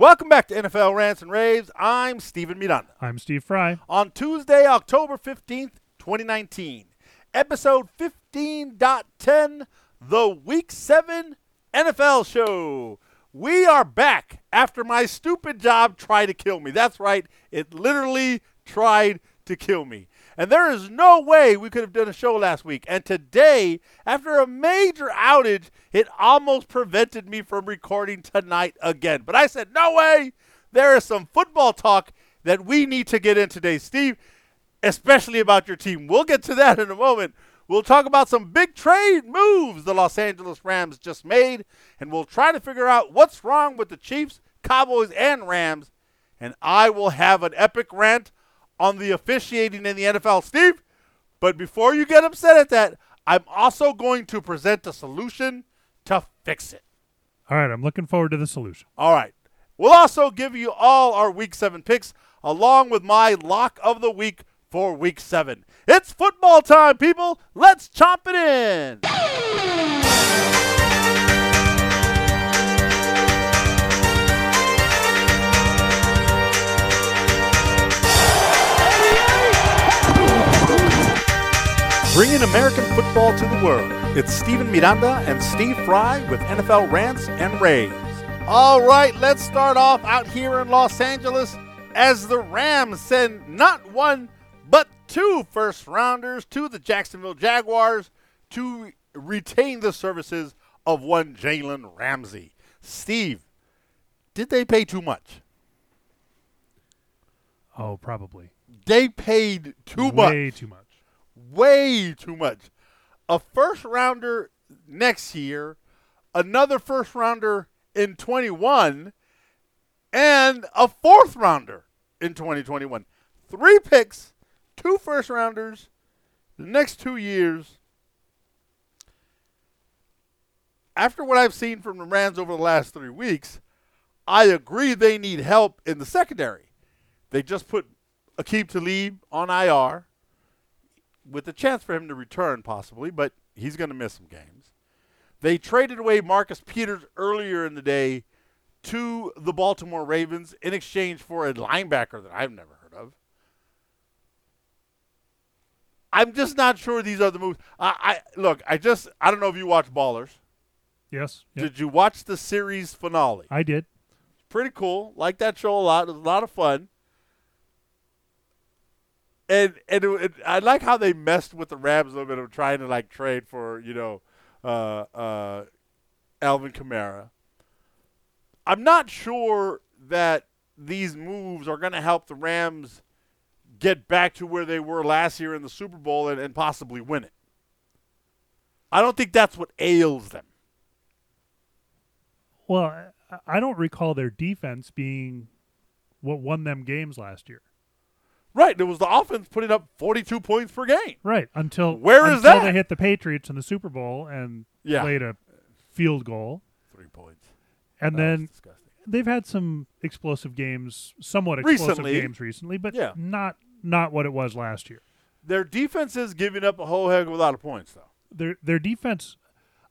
Welcome back to NFL Rants and Raves. I'm Steven Miranda. I'm Steve Fry. On Tuesday, October 15th, 2019, episode 15.10, the Week 7 NFL Show. We are back after my stupid job tried to kill me. That's right, it literally tried to kill me. And there is no way we could have done a show last week. And today, after a major outage, it almost prevented me from recording tonight again. But I said, no way. There is some football talk that we need to get in today, Steve, especially about your team. We'll get to that in a moment. We'll talk about some big trade moves the Los Angeles Rams just made, and we'll try to figure out what's wrong with the Chiefs, Cowboys, and Rams. And I will have an epic rant on the officiating in the NFL, Steve. But before you get upset at that, I'm also going to present a solution to fix it. All right, I'm looking forward to the solution. All right. We'll also give you all our week seven picks along with my lock of the week for week seven. It's football time, people. Let's chop it in. Bringing American football to the world. It's Steven Miranda and Steve Fry with NFL Rants and Raves. All right, let's start off out here in Los Angeles as the Rams send not one, but two first rounders to the Jacksonville Jaguars to retain the services of one Jalen Ramsey. Steve, did they pay too much? Oh, probably. They paid too much. Way too much. Way too much. A first rounder next year, another first rounder in 21, and a fourth rounder in 2021. Three picks, two first rounders, the next two years. After what I've seen from the Rams over the last three weeks, I agree they need help in the secondary. They just put Aqib Talib on IR with a chance for him to return possibly, but he's going to miss some games. They traded away Marcus Peters earlier in the day to the Baltimore Ravens in exchange for a linebacker that I've never heard of. I'm just not sure these are the moves. I, I look. I just I don't know if you watch Ballers. Yes. Yep. Did you watch the series finale? I did. pretty cool. Like that show a lot. It was a lot of fun. And and it, it, I like how they messed with the Rams a little bit of trying to like trade for you know uh, uh, Alvin Kamara. I'm not sure that these moves are going to help the Rams get back to where they were last year in the Super Bowl and, and possibly win it. I don't think that's what ails them. Well, I- I don't recall their defense being what won them games last year. Right, there was the offense putting up 42 points per game. Right. Until Where is until that? they hit the Patriots in the Super Bowl and Yeah. played a field goal. Three points. And That then disgusting. they've had some explosive games, somewhat explosive Recently. games recently, but Yeah. not not what it was last year. their defense is giving up a whole heck of a lot of points, though. Their their defense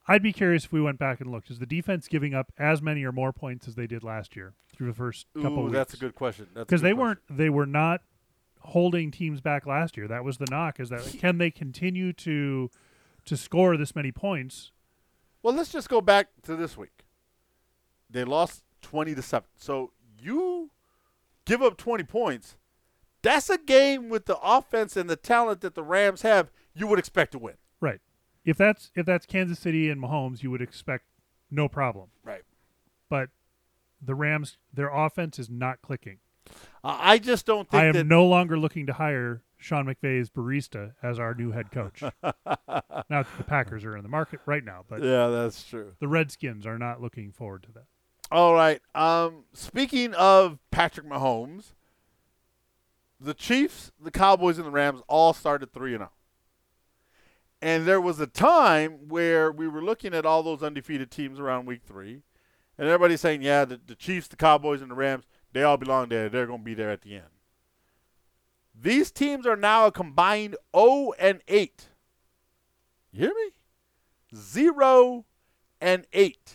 I'd be curious if we went back and looked. Is the defense giving up as many or more points as they did last year through the first couple Ooh, weeks? that's a good question. Because they question. weren't they were not holding teams back last year. That was the knock. Is that can they continue to to score this many points? Well, let's just go back to this week. They lost 20 to 7. So you give up 20 points. That's a game with the offense and the talent that the Rams have, you would expect to win. Right. If that's if that's Kansas City and Mahomes, you would expect no problem. Right. But the Rams, their offense is not clicking. I just don't think I am that no longer looking to hire Sean McVay's barista as our new head coach. now the Packers are in the market right now, but Yeah, that's true. the Redskins are not looking forward to that. All right. Um, speaking of Patrick Mahomes, the Chiefs, the Cowboys, and the Rams all started 3 and 0. And there was a time where we were looking at all those undefeated teams around week three, and everybody's saying, yeah, the, the Chiefs, the Cowboys, and the Rams, they all belong there. They're going to be there at the end. These teams are now a combined 0 and 8. You hear me? 0 and 8.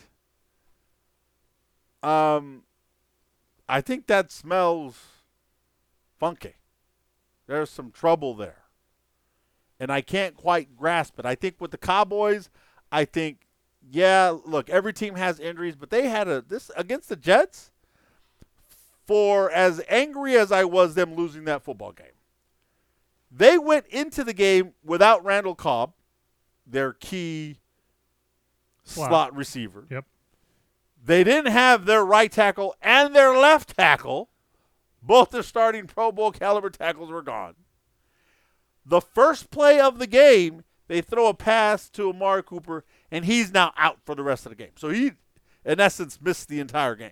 Um, I think that smells funky. There's some trouble there. And I can't quite grasp it. I think with the Cowboys, I think, yeah, look, every team has injuries, but they had a this against the Jets. For as angry as I was them losing that football game, they went into the game without Randall Cobb, their key Slot. slot receiver. Yep. They didn't have their right tackle and their left tackle. Both their starting Pro Bowl caliber tackles were gone. The first play of the game, they throw a pass to Amari Cooper, and he's now out for the rest of the game. So he, in essence, missed the entire game.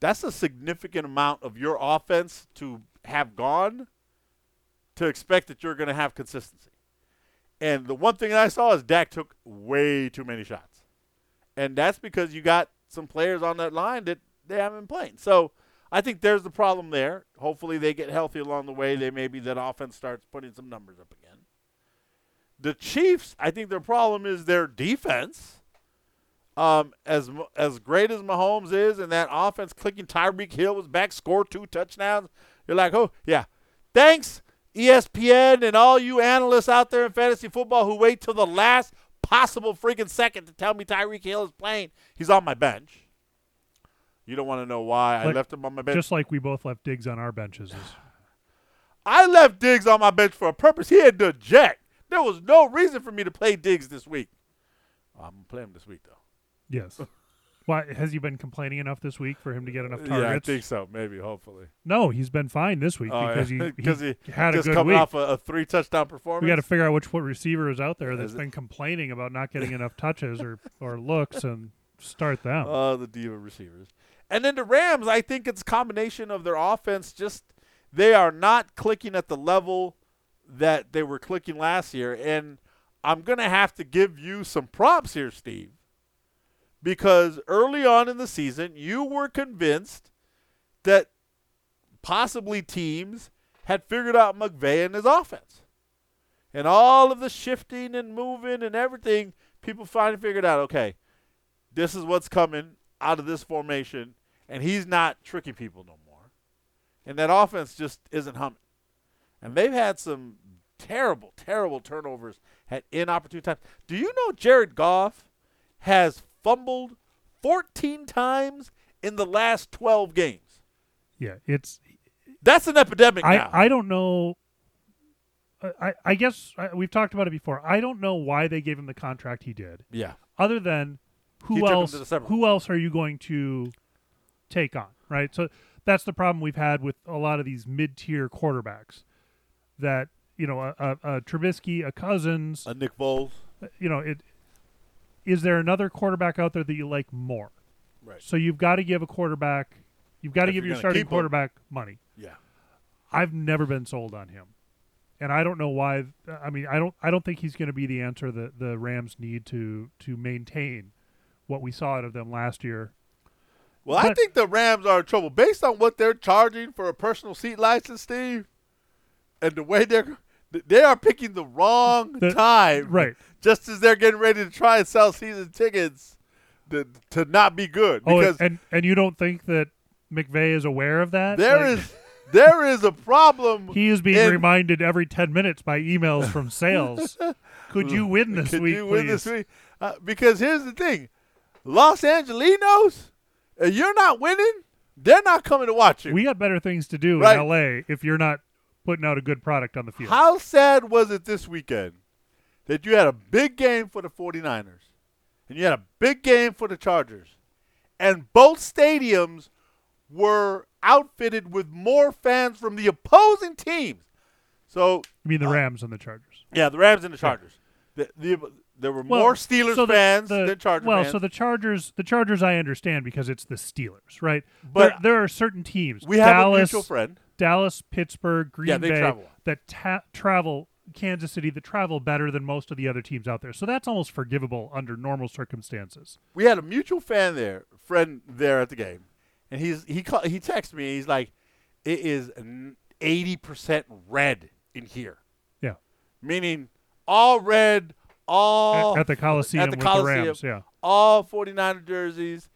That's a significant amount of your offense to have gone to expect that you're going to have consistency. And the one thing I saw is Dak took way too many shots. And that's because you got some players on that line that they haven't playing. So I think there's the problem there. Hopefully they get healthy along the way. They maybe that offense starts putting some numbers up again. The Chiefs, I think their problem is their defense. Um, as as great as Mahomes is, and that offense clicking, Tyreek Hill was back, scored two touchdowns. You're like, oh yeah, thanks ESPN and all you analysts out there in fantasy football who wait till the last possible freaking second to tell me Tyreek Hill is playing. He's on my bench. You don't want to know why I left him on my bench. Just like we both left Diggs on our benches. I left Diggs on my bench for a purpose. He had done jack. There was no reason for me to play Diggs this week. I'm gonna play him this week though. Yes. Why has he been complaining enough this week for him to get enough targets? Yeah, I think so. Maybe, hopefully, No, he's been fine this week Oh, because yeah. he, he, he had a just good coming week. off a, a three touchdown performance. we got to figure out which what receiver is out there that's been complaining about not getting enough touches or, or looks and start them. Oh, the diva receivers. And then the Rams, I think it's a combination of their offense. Just they are not clicking at the level that they were clicking last year. And I'm gonna have to give you some props here, Steve, because early on in the season you were convinced that possibly teams had figured out McVay and his offense. And all of the shifting and moving and everything, people finally figured out, okay, this is what's coming out of this formation, and he's not tricking people no more. And that offense just isn't humming. And they've had some terrible, terrible turnovers at inopportune times. Do you know Jared Goff has fumbled 14 times in the last 12 games? yeah, it's That's an epidemic now. I, I don't know. I- I, I guess we've talked about it before. I don't know why they gave him the contract he did, yeah. other than He who him else? to the Super Bowl. Who else are you going to take on? Right. So that's the problem we've had with a lot of these mid-tier quarterbacks. That you know, a, a, a Trubisky, a Cousins. A Nick Foles. you know, it. Is there another quarterback out there that you like more? Right. So you've got to give a quarterback. You've got to give your starting keep him. quarterback money. Yeah. I've never been sold on him, and I don't know why. I mean, I don't. I don't think he's going to be the answer that the Rams need to to maintain what we saw out of them last year. Well, I think the Rams are in trouble based on what they're charging for a personal seat license, Steve, and the way they're they are picking the wrong The- time, right. Just as they're getting ready to try and sell season tickets to, to not be good, Oh, because and and you don't think that McVay is aware of that? there Like, is there is a problem. he is being in- reminded every ten minutes by emails from sales. Could you win this Could week, you please? win this week? Uh, because here's the thing, Los Angelenos, if you're not winning, they're not coming to watch you. We got better things to do Right. in LA if you're not putting out a good product on the field. How sad was it this weekend that you had a big game for the 49ers and you had a big game for the Chargers, and both stadiums were outfitted with more fans from the opposing teams? So, you mean the uh, Rams and the Chargers? yeah, the Rams and the Chargers. The, the, there were Well, more Steelers so the- fans the- than Chargers Well, fans. so the Chargers, the Chargers, I understand because it's the Steelers, right? But- there, there are certain teams. we have Dallas, a mutual friend. Dallas, Pittsburgh, Green Yeah, Bay travel. that ta- travel Kansas City that travel better than most of the other teams out there. So that's almost forgivable under normal circumstances. we had a mutual fan there, friend there at the game, and he's he call, he texted me. He's like, "It is eighty percent red in here," Yeah, meaning all red, all at, at the Coliseum at the with Coliseum. the Rams. Yeah, all 49er jerseys.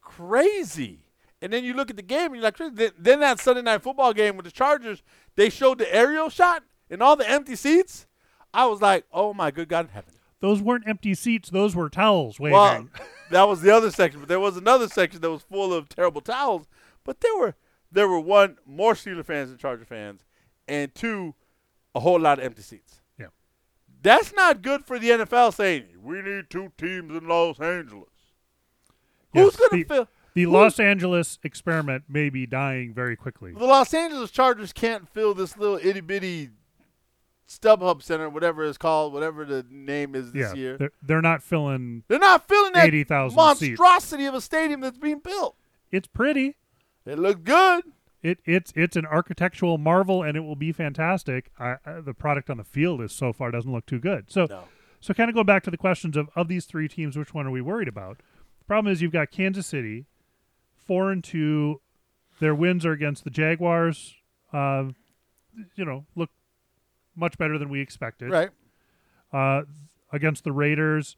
Crazy. And then you look at the game and you're like, then, then that Sunday night football game with the Chargers, they showed the aerial shot and all the empty seats. I was like, oh my good God in heaven. Those weren't empty seats; those were towels waving. Well, that was the other section, but there was another section that was full of terrible towels. But there were there were one more Steeler fans than Charger fans, and two, a whole lot of empty seats. Yeah. That's not good for the NFL saying we need two teams in Los Angeles. Who's gonna the- fill? The Los Angeles experiment may be dying very quickly. The Los Angeles Chargers can't fill this little itty bitty StubHub Center, whatever it's called, whatever the name is this yeah, year. they're, they're not filling. They're not filling that 80,000 seats. monstrosity of a stadium that's being built. It's pretty. It looks good. It it's it's an architectural marvel, and it will be fantastic. I, I, the product on the field is so far doesn't look too good. So No. so kind of go back to the questions of of these three teams, which one are we worried about? The problem is you've got Kansas City, four and two. Their wins are against the Jaguars. Uh, you know, look much better than we expected. Right. Uh, against the Raiders,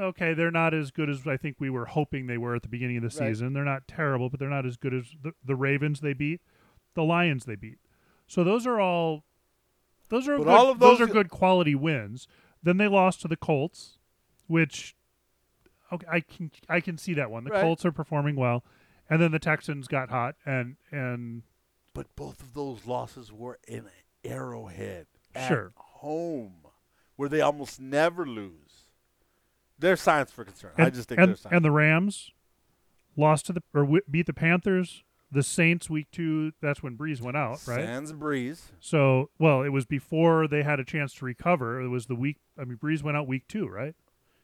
okay, they're not as good as I think we were hoping they were at the beginning of the Right. season. They're not terrible, but they're not as good as the, the Ravens they beat, the Lions they beat. So those are all those are good, all of those, those- are good quality wins. Then they lost to the Colts, which okay, I can I can see that one. The Right. Colts are performing well, and then the Texans got hot and and But both of those losses were in Arrowhead. at Sure. home, where they almost never lose. There's signs for concern. I just think and, there's signs. and the Rams lost to the or wi- beat the Panthers. The Saints week two. That's when Brees went out, right? Sans Brees. So, well, it was before they had a chance to recover. It was the week. I mean, Brees went out week two, right?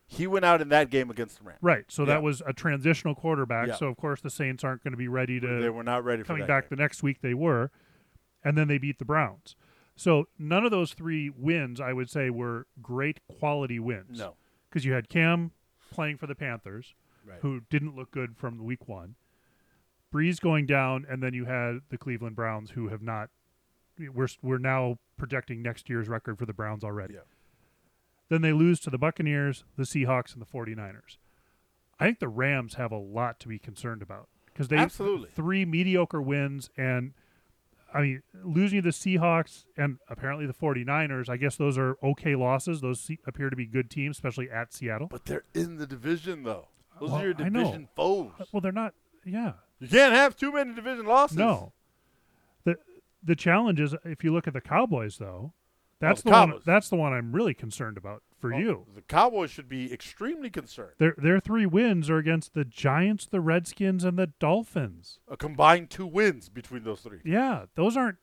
He went out in that game against the Rams. Right. So Yeah. that was a transitional quarterback. Yeah. So of course the Saints aren't going to be ready to They were not ready for coming back game. the next week. They were, and then they beat the Browns. So none of those three wins, I would say, were great quality wins. No. because you had Cam playing for the Panthers, Right. who didn't look good from week one. Brees going down, and then you had the Cleveland Browns, who have not. We're we're now projecting next year's record for the Browns already. Yeah. Then they lose to the Buccaneers, the Seahawks, and the 49ers. I think the Rams have a lot to be concerned about because they Absolutely. three mediocre wins and I mean losing to the Seahawks and apparently the 49ers. I guess those are okay losses. Those appear to be good teams, especially at Seattle. But they're in the division, though. Those Well, are your division foes. Well, they're not. Yeah, You can't have too many division losses. no. the The challenge is if you look at the Cowboys, though, that's the the, one. That's the one I'm really concerned about for Well, you. The Cowboys should be extremely concerned. Their their three wins are against the Giants, the Redskins, and the Dolphins. A combined two wins between those three. Yeah, those aren't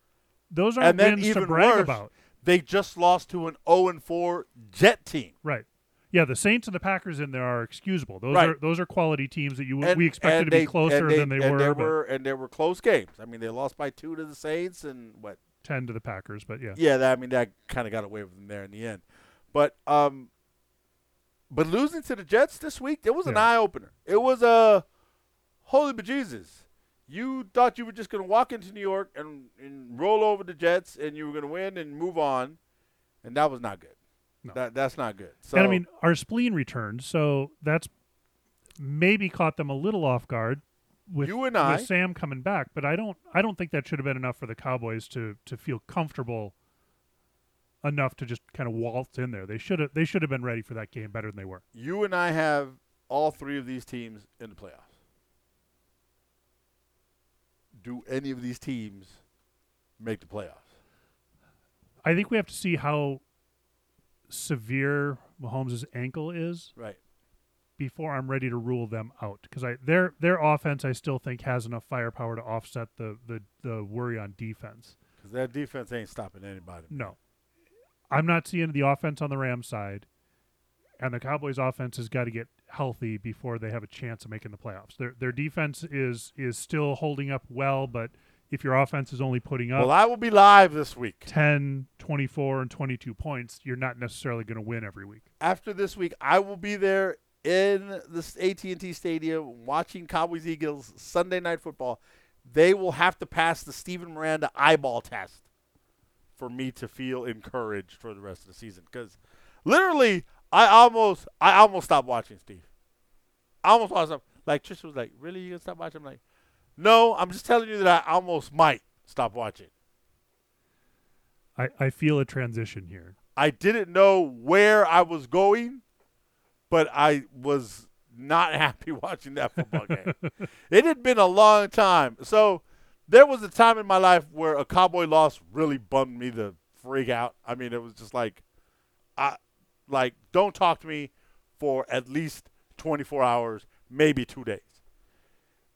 those aren't wins to brag worse, about. They just lost to an 0 and 4 Jet team. Right. Yeah, the Saints and the Packers in there are excusable. Those Right. are those are quality teams that you And- we expected to be closer they, than they and were, but were and they were close games. I mean, they lost by two to the Saints, and what? Ten to the Packers. But yeah, Yeah, that, I mean that kind of got away with them there in the end. But um, but losing to the Jets this week, it was an Yeah. eye opener. It was a holy bejesus. You thought you were just going to walk into New York and, and roll over the Jets, and you were going to win and move on, and that was not good. No. That that's not good. So and I mean our spleen returned, so that's maybe caught them a little off guard with, You and I- with Sam coming back. But I don't I don't think that should have been enough for the Cowboys to to feel comfortable enough to just kind of waltz in there. They should have they should have been ready for that game better than they were. you and I have all three of these teams in the playoffs. Do any of these teams make the playoffs? I think we have to see how severe Mahomes' ankle is Right. Before I'm ready to rule them out because I their their offense I still think has enough firepower to offset the the, the worry on defense. Because that defense ain't stopping anybody. No, I'm not seeing the offense on the Rams side, and the Cowboys' offense has got to get healthy before they have a chance of making the playoffs. Their their defense is is still holding up well, but if your offense is only putting up Well, I will be live this week. 10, 24, and 22 points, you're not necessarily going to win every week. After this week, I will be there in the AT&T Stadium watching Cowboys Eagles Sunday Night Football. They will have to pass the Steven Miranda eyeball test for me to feel encouraged for the rest of the season. Because literally, I almost, I almost stopped watching Steve. I almost lost. Like Trisha was like, "Really, you gonna stop watching?" I'm like, No, I'm just telling you that I almost might stop watching. I, I feel a transition here. I didn't know where I was going, but I was not happy watching that football game. It had been a long time. So there was a time in my life where a Cowboy loss really bummed me the freak out. I mean, it was just like, I like don't talk to me for at least 24 hours, maybe two days.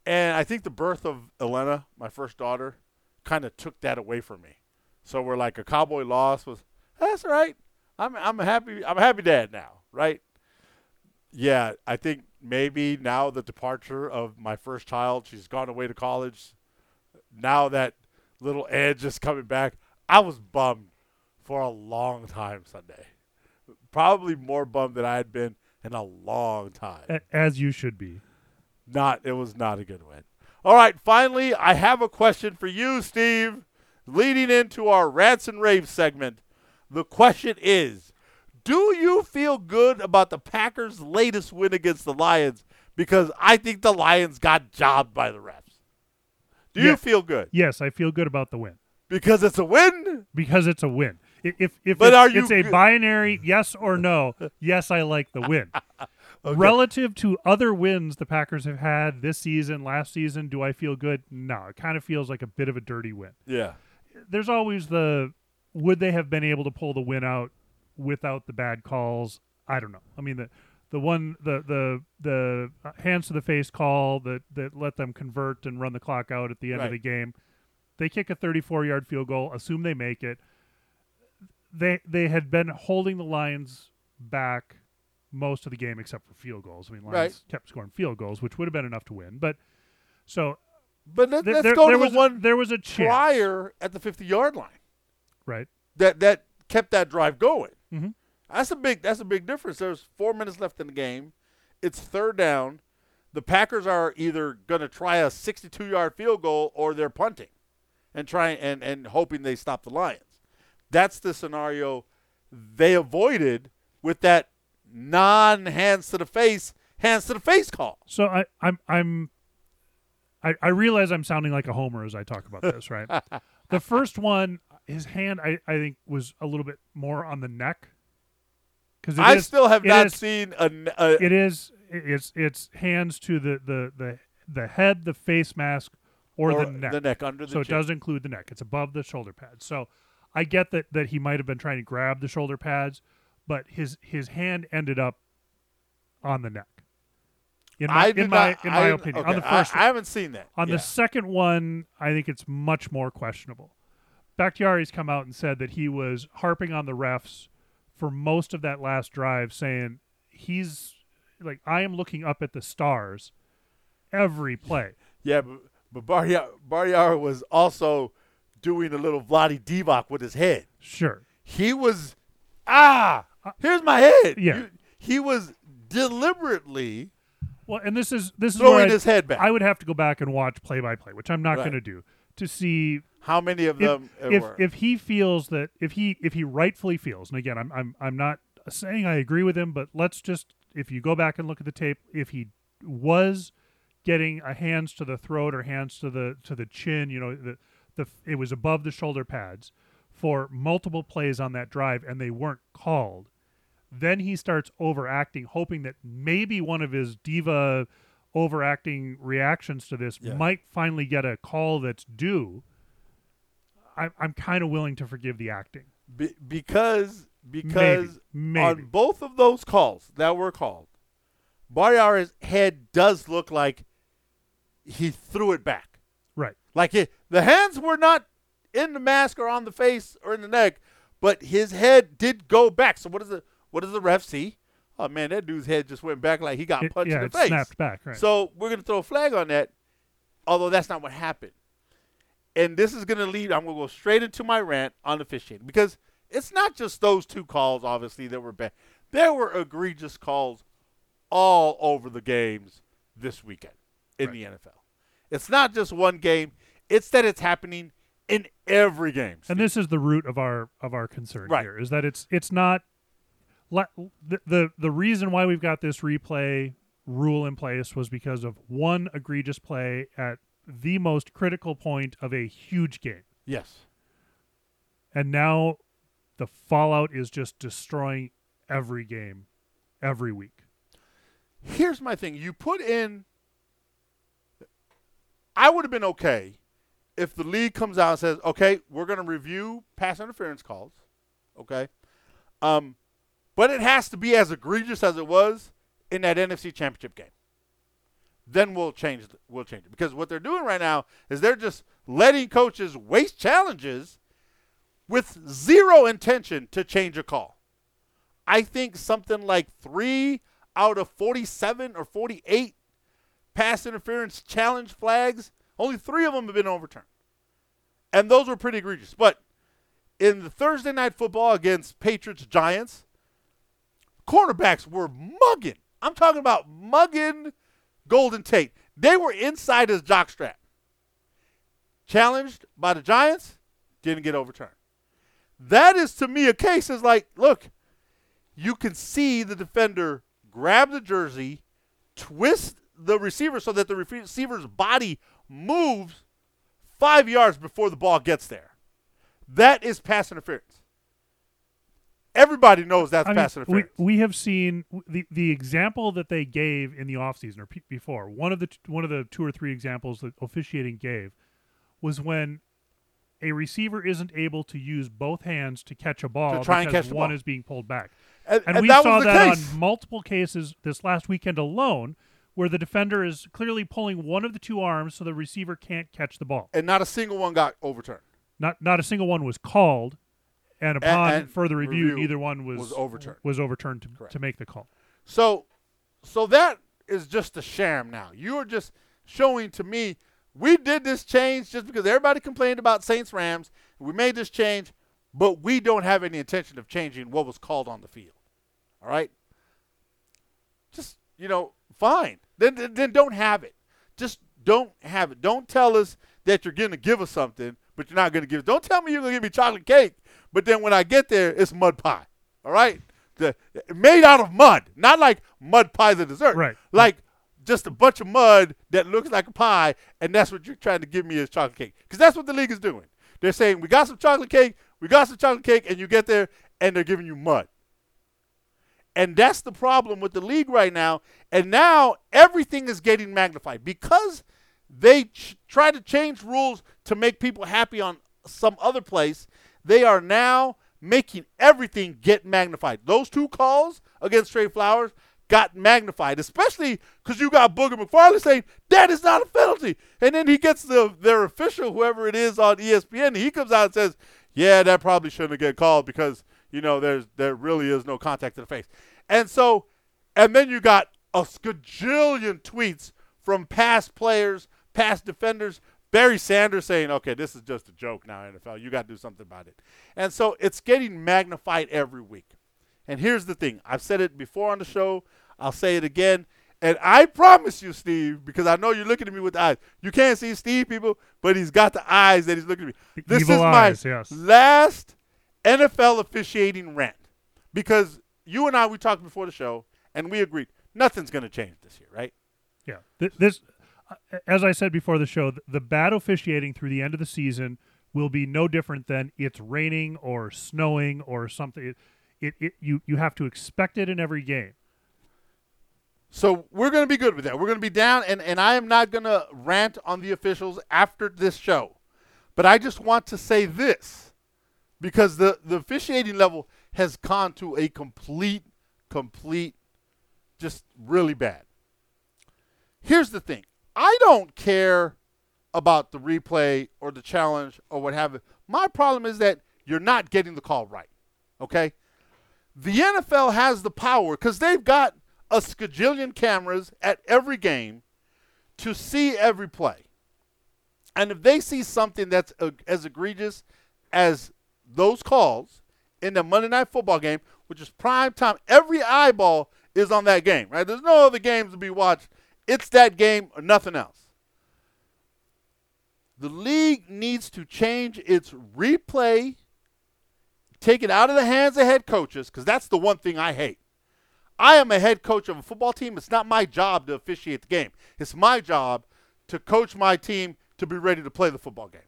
And I think the birth of Elena, my first daughter, kind of took that away from me. So we're like a Cowboy loss was that's right. I'm I'm a happy I'm a happy dad now, right? Yeah, I think maybe now the departure of my first child, she's gone away to college. Now that little edge is coming back, I was bummed for a long time Sunday. Probably more bummed than I had been in a long time. As you should be. Not it was not a good win. All right, finally, I have a question for you, Steve. Leading into our rants and raves segment, the question is: Do you feel good about the Packers' latest win against the Lions? Because I think the Lions got jobbed by the refs. Do you feel good Yes, I feel good about the win because it's a win? because it's a win. If if But it's, are you it's a good- binary yes or no, yes, I like the win. Relative to other wins the Packers have had this season, last season, do I feel good? No, it kind of feels like a bit of a dirty win. Yeah. There's always the would they have been able to pull the win out without the bad calls? I don't know. I mean the the one the the the hands to the face call that that let them convert and run the clock out at the end of the game. They kick a 34 yard field goal, assume they make it. They they had been holding the Lions back most of the game except for field goals. I mean, Lions Right. kept scoring field goals, which would have been enough to win. But so But let, there, us there- go to was the one there was a chance, prior at the 50 yard line. right? that that kept that drive going. Mhm. That's a big that's a big difference. There's four minutes left in the game. It's third down. The Packers are either going to try a 62 yard field goal or they're punting, and trying and and hoping they stop the Lions. That's the scenario they avoided with that non hands to the face hands to the face call. So I, I'm I'm I, I realize I'm sounding like a homer as I talk about this, right? the first one, his hand I, I think was a little bit more on the neck. Because I still have not is- seen a. It is it's it's hands to the the the, the head, the face mask, or, or the neck. the neck under the so it does include the neck. It's above the shoulder pads. So I get that that he might have been trying to grab the shoulder pads, but his his hand ended up on the neck. In my I in my in my didn't- opinion, okay, on the I- first I, haven't seen that. on Yeah. the second one, I think it's much more questionable. Bakhtiari's come out and said that he was harping on the refs for most of that last drive, saying he's like, I am looking up at the stars every play. Yeah, but, but Bakhtiari, Bakhtiari was also doing a little Vlade Divac with his head. Sure. He was, ah, here's my head. yeah. You- he was deliberately Well, and this is this is throwing where I, his head back. I would have to go back and watch play by play, which I'm not Right. going to do, to see How many of if them if, were? if he feels that if he if he rightfully feels, and again, I'm I'm I'm not saying I agree with him, but let's just if you go back and look at the tape, if he was getting a hands to the throat or hands to the to the chin, you know, the the it was above the shoulder pads for multiple plays on that drive, and they weren't called. Then he starts overacting, hoping that maybe one of his diva overacting reactions to this Yeah. might finally get a call that's due. I, I'm kind of willing to forgive the acting. Be- because because maybe. on both of those calls that were called, Bakhtiari's head does look like he threw it back. Right. Like it, the hands were not in the mask or on the face or in the neck, but his head did go back. So what does the what does the ref see? Oh man, that dude's head just went back like he got It- punched yeah, in it the face. snapped back. Right. So we're gonna throw a flag on that, although that's not what happened. And this is gonna lead. I'm gonna go straight into my rant on officiating because it's not just those two calls, obviously, that were bad. There were egregious calls all over the games this weekend in the NFL. It's not just one game. It's that it's happening in every game. and this is the root of our of our concern Right. here is that it's it's not the, the the reason why we've got this replay rule in place was because of one egregious play at the most critical point of a huge game. Yes. And now the fallout is just destroying every game every week. Here's my thing. You put in I would have been okay if the league comes out and says, "Okay, we're going to review pass interference calls." Okay? Um but it has to be as egregious as it was in that NFC Championship game. Then we'll change. We'll change it because what they're doing right now is they're just letting coaches waste challenges with zero intention to change a call. I think something like three out of 47 or 48 pass interference challenge flags, only three of them have been overturned. And those were pretty egregious. But in the Thursday night football against Patriots Giants, cornerbacks were mugging. I'm talking about mugging Golden Tate. They were inside his jockstrap. Challenged by the Giants, didn't get overturned. That is to me a case is like, look, you can see the defender grab the jersey, twist the receiver so that the receiver's body moves five yards before the ball gets there. That is pass interference. Everybody knows that's I mean, pass interference. We, we have seen the the example that they gave in the offseason or p- before. One of the one of the two or three examples that officiating gave was when a receiver isn't able to use both hands to catch a ball To try and catch one ball. is being pulled back. and, And, and we that saw that case. on multiple cases this last weekend alone where the defender is clearly pulling one of the two arms so the receiver can't catch the ball. and not a single one got overturned. Not not a single one was called and upon and further review, review neither one was was overturned. was overturned to, Correct. to make the call. So, so that is just a sham. Now you are just showing to me we did this change just because everybody complained about Saints Rams. We made this change, but we don't have any intention of changing what was called on the field. All right. Just you know, fine. Then then, then don't have it. Just don't have it. Don't tell us that you're going to give us something, but you're not going to give. Don't tell me you're going to give me chocolate cake, but then when I get there, it's mud pie. All right, the, made out of mud, not like mud pie the dessert. Right. Like just a bunch of mud that looks like a pie, and that's what you're trying to give me is chocolate cake. Because that's what the league is doing. They're saying we got some chocolate cake, we got some chocolate cake, and you get there, and they're giving you mud. And that's the problem with the league right now. And now everything is getting magnified because they ch- try to change rules to make people happy on some other place. They are now making everything get magnified. Those two calls against Trey Flowers got magnified, especially because you got Booger McFarland saying that is not a penalty, and then he gets the their official, whoever it is on ESPN, he comes out and says, "Yeah, that probably shouldn't have get called because you know there's there really is no contact to the face," and so, and then you got a skajillion tweets from past players, past defenders. Barry Sanders saying, okay, this is just a joke now, NFL. You got to do something about it. And so it's getting magnified every week. And here's the thing I've said it before on the show, I'll say it again. And I promise you, Steve, because I know you're looking at me with the eyes. You can't see Steve, people, but he's got the eyes that he's looking at me. This Evil is my yes. last NFL officiating rant. Because you and I, we talked before the show, and we agreed nothing's going to change this year, right? Yeah. Th- This, uh, as I said before the show, the bad officiating through the end of the season will be no different than it's raining or snowing or something. It, it, it you you have to expect it in every game. So we're going to be good with that. We're going to be down, and, and I am not going to rant on the officials after this show. But I just want to say this because the, the officiating level has gone to a complete, complete, just really bad. Here's the thing I don't care about the replay or the challenge or what have you. My problem is that you're not getting the call right. Okay? The NFL has the power because they've got a skajillion cameras at every game to see every play. And if they see something that's uh, as egregious as those calls in the Monday Night Football game, which is prime time, every eyeball is on that game, right? There's no other games to be watched. It's that game or nothing else. The league needs to change its replay, take it out of the hands of head coaches, because that's the one thing I hate. I am a head coach of a football team. It's not my job to officiate the game. It's my job to coach my team to be ready to play the football game.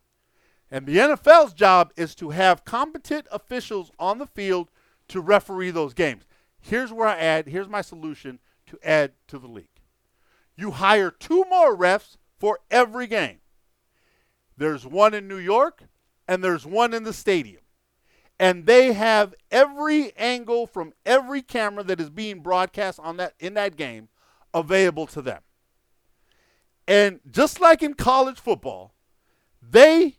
And the NFL's job is to have competent officials on the field to referee those games. Here's where I add, here's my solution to add to the league. You hire two more refs for every game. There's one in New York and there's one in the stadium. And they have every angle from every camera that is being broadcast on that in that game available to them. And just like in college football, they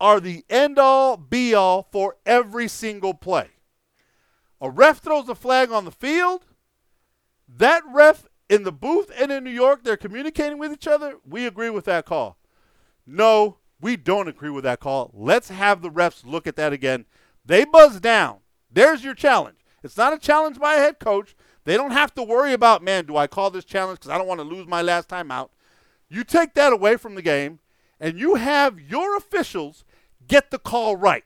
are the end all be all for every single play. A ref throws a flag on the field. That ref in the booth and in New York, they're communicating with each other. We agree with that call. No, we don't agree with that call. Let's have the refs look at that again. They buzz down. There's your challenge. It's not a challenge by a head coach. They don't have to worry about, man, do I call this challenge because I don't want to lose my last time out. You take that away from the game, and you have your officials get the call right.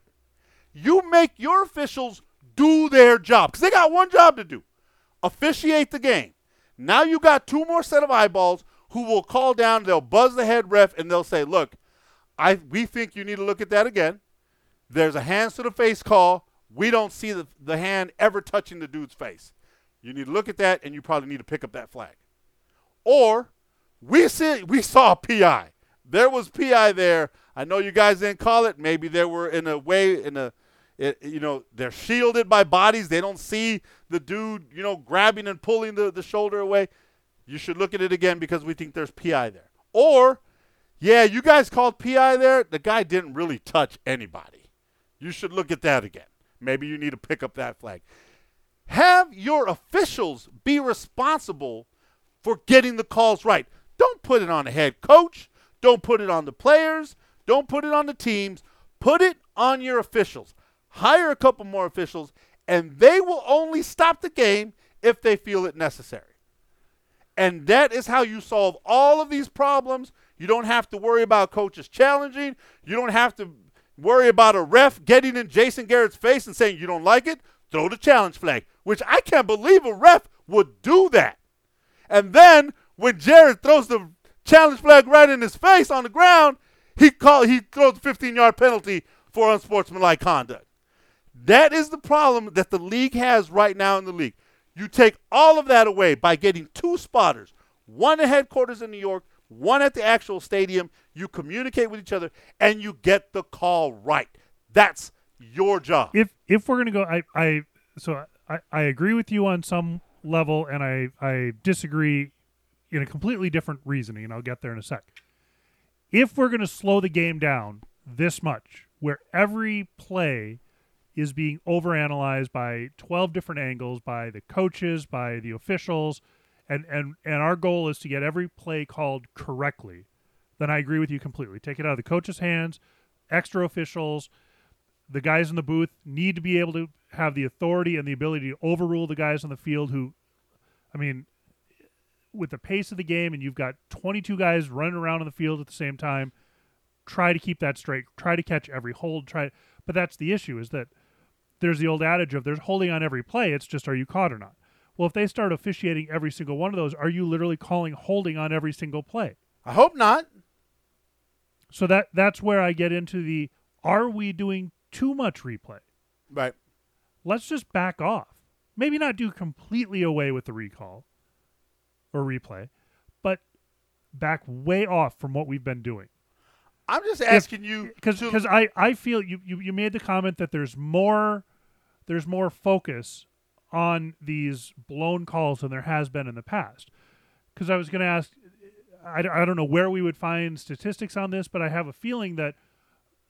You make your officials do their job because they got one job to do officiate the game. Now you got two more set of eyeballs who will call down, they'll buzz the head ref, and they'll say, look, I, we think you need to look at that again. There's a hands to the face call. We don't see the, the hand ever touching the dude's face. You need to look at that, and you probably need to pick up that flag. Or we see we saw PI. There was PI there. I know you guys didn't call it. Maybe they were in a way in a it, you know they're shielded by bodies. They don't see the dude you know grabbing and pulling the, the shoulder away. You should look at it again because we think there's PI there. Or yeah, you guys called PI there. The guy didn't really touch anybody. You should look at that again. Maybe you need to pick up that flag. Have your officials be responsible for getting the calls right. Don't put it on the head coach. Don't put it on the players. Don't put it on the teams. Put it on your officials. Hire a couple more officials, and they will only stop the game if they feel it necessary. And that is how you solve all of these problems. You don't have to worry about coaches challenging. You don't have to worry about a ref getting in Jason Garrett's face and saying you don't like it. Throw the challenge flag, which I can't believe a ref would do that. And then when Garrett throws the challenge flag right in his face on the ground, he call he throws a 15-yard penalty for unsportsmanlike conduct. That is the problem that the league has right now in the league. You take all of that away by getting two spotters, one at headquarters in New York, one at the actual stadium. You communicate with each other, and you get the call right. That's your job. If if we're gonna go, I I so I, I agree with you on some level, and I I disagree in a completely different reasoning, and I'll get there in a sec. If we're gonna slow the game down this much, where every play is being overanalyzed by 12 different angles by the coaches, by the officials, and, and, and our goal is to get every play called correctly, then I agree with you completely. Take it out of the coaches' hands, extra officials, the guys in the booth need to be able to have the authority and the ability to overrule the guys on the field who, I mean, with the pace of the game and you've got 22 guys running around on the field at the same time, try to keep that straight. Try to catch every hold. Try, but that's the issue is that there's the old adage of there's holding on every play. It's just are you caught or not? Well, if they start officiating every single one of those, are you literally calling holding on every single play? I hope not. So that that's where I get into the are we doing too much replay? Right. Let's just back off. Maybe not do completely away with the recall or replay, but back way off from what we've been doing. I'm just asking you because to- because I I feel you, you you made the comment that there's more there's more focus on these blown calls than there has been in the past. Because I was going to ask, I, I don't know where we would find statistics on this, but I have a feeling that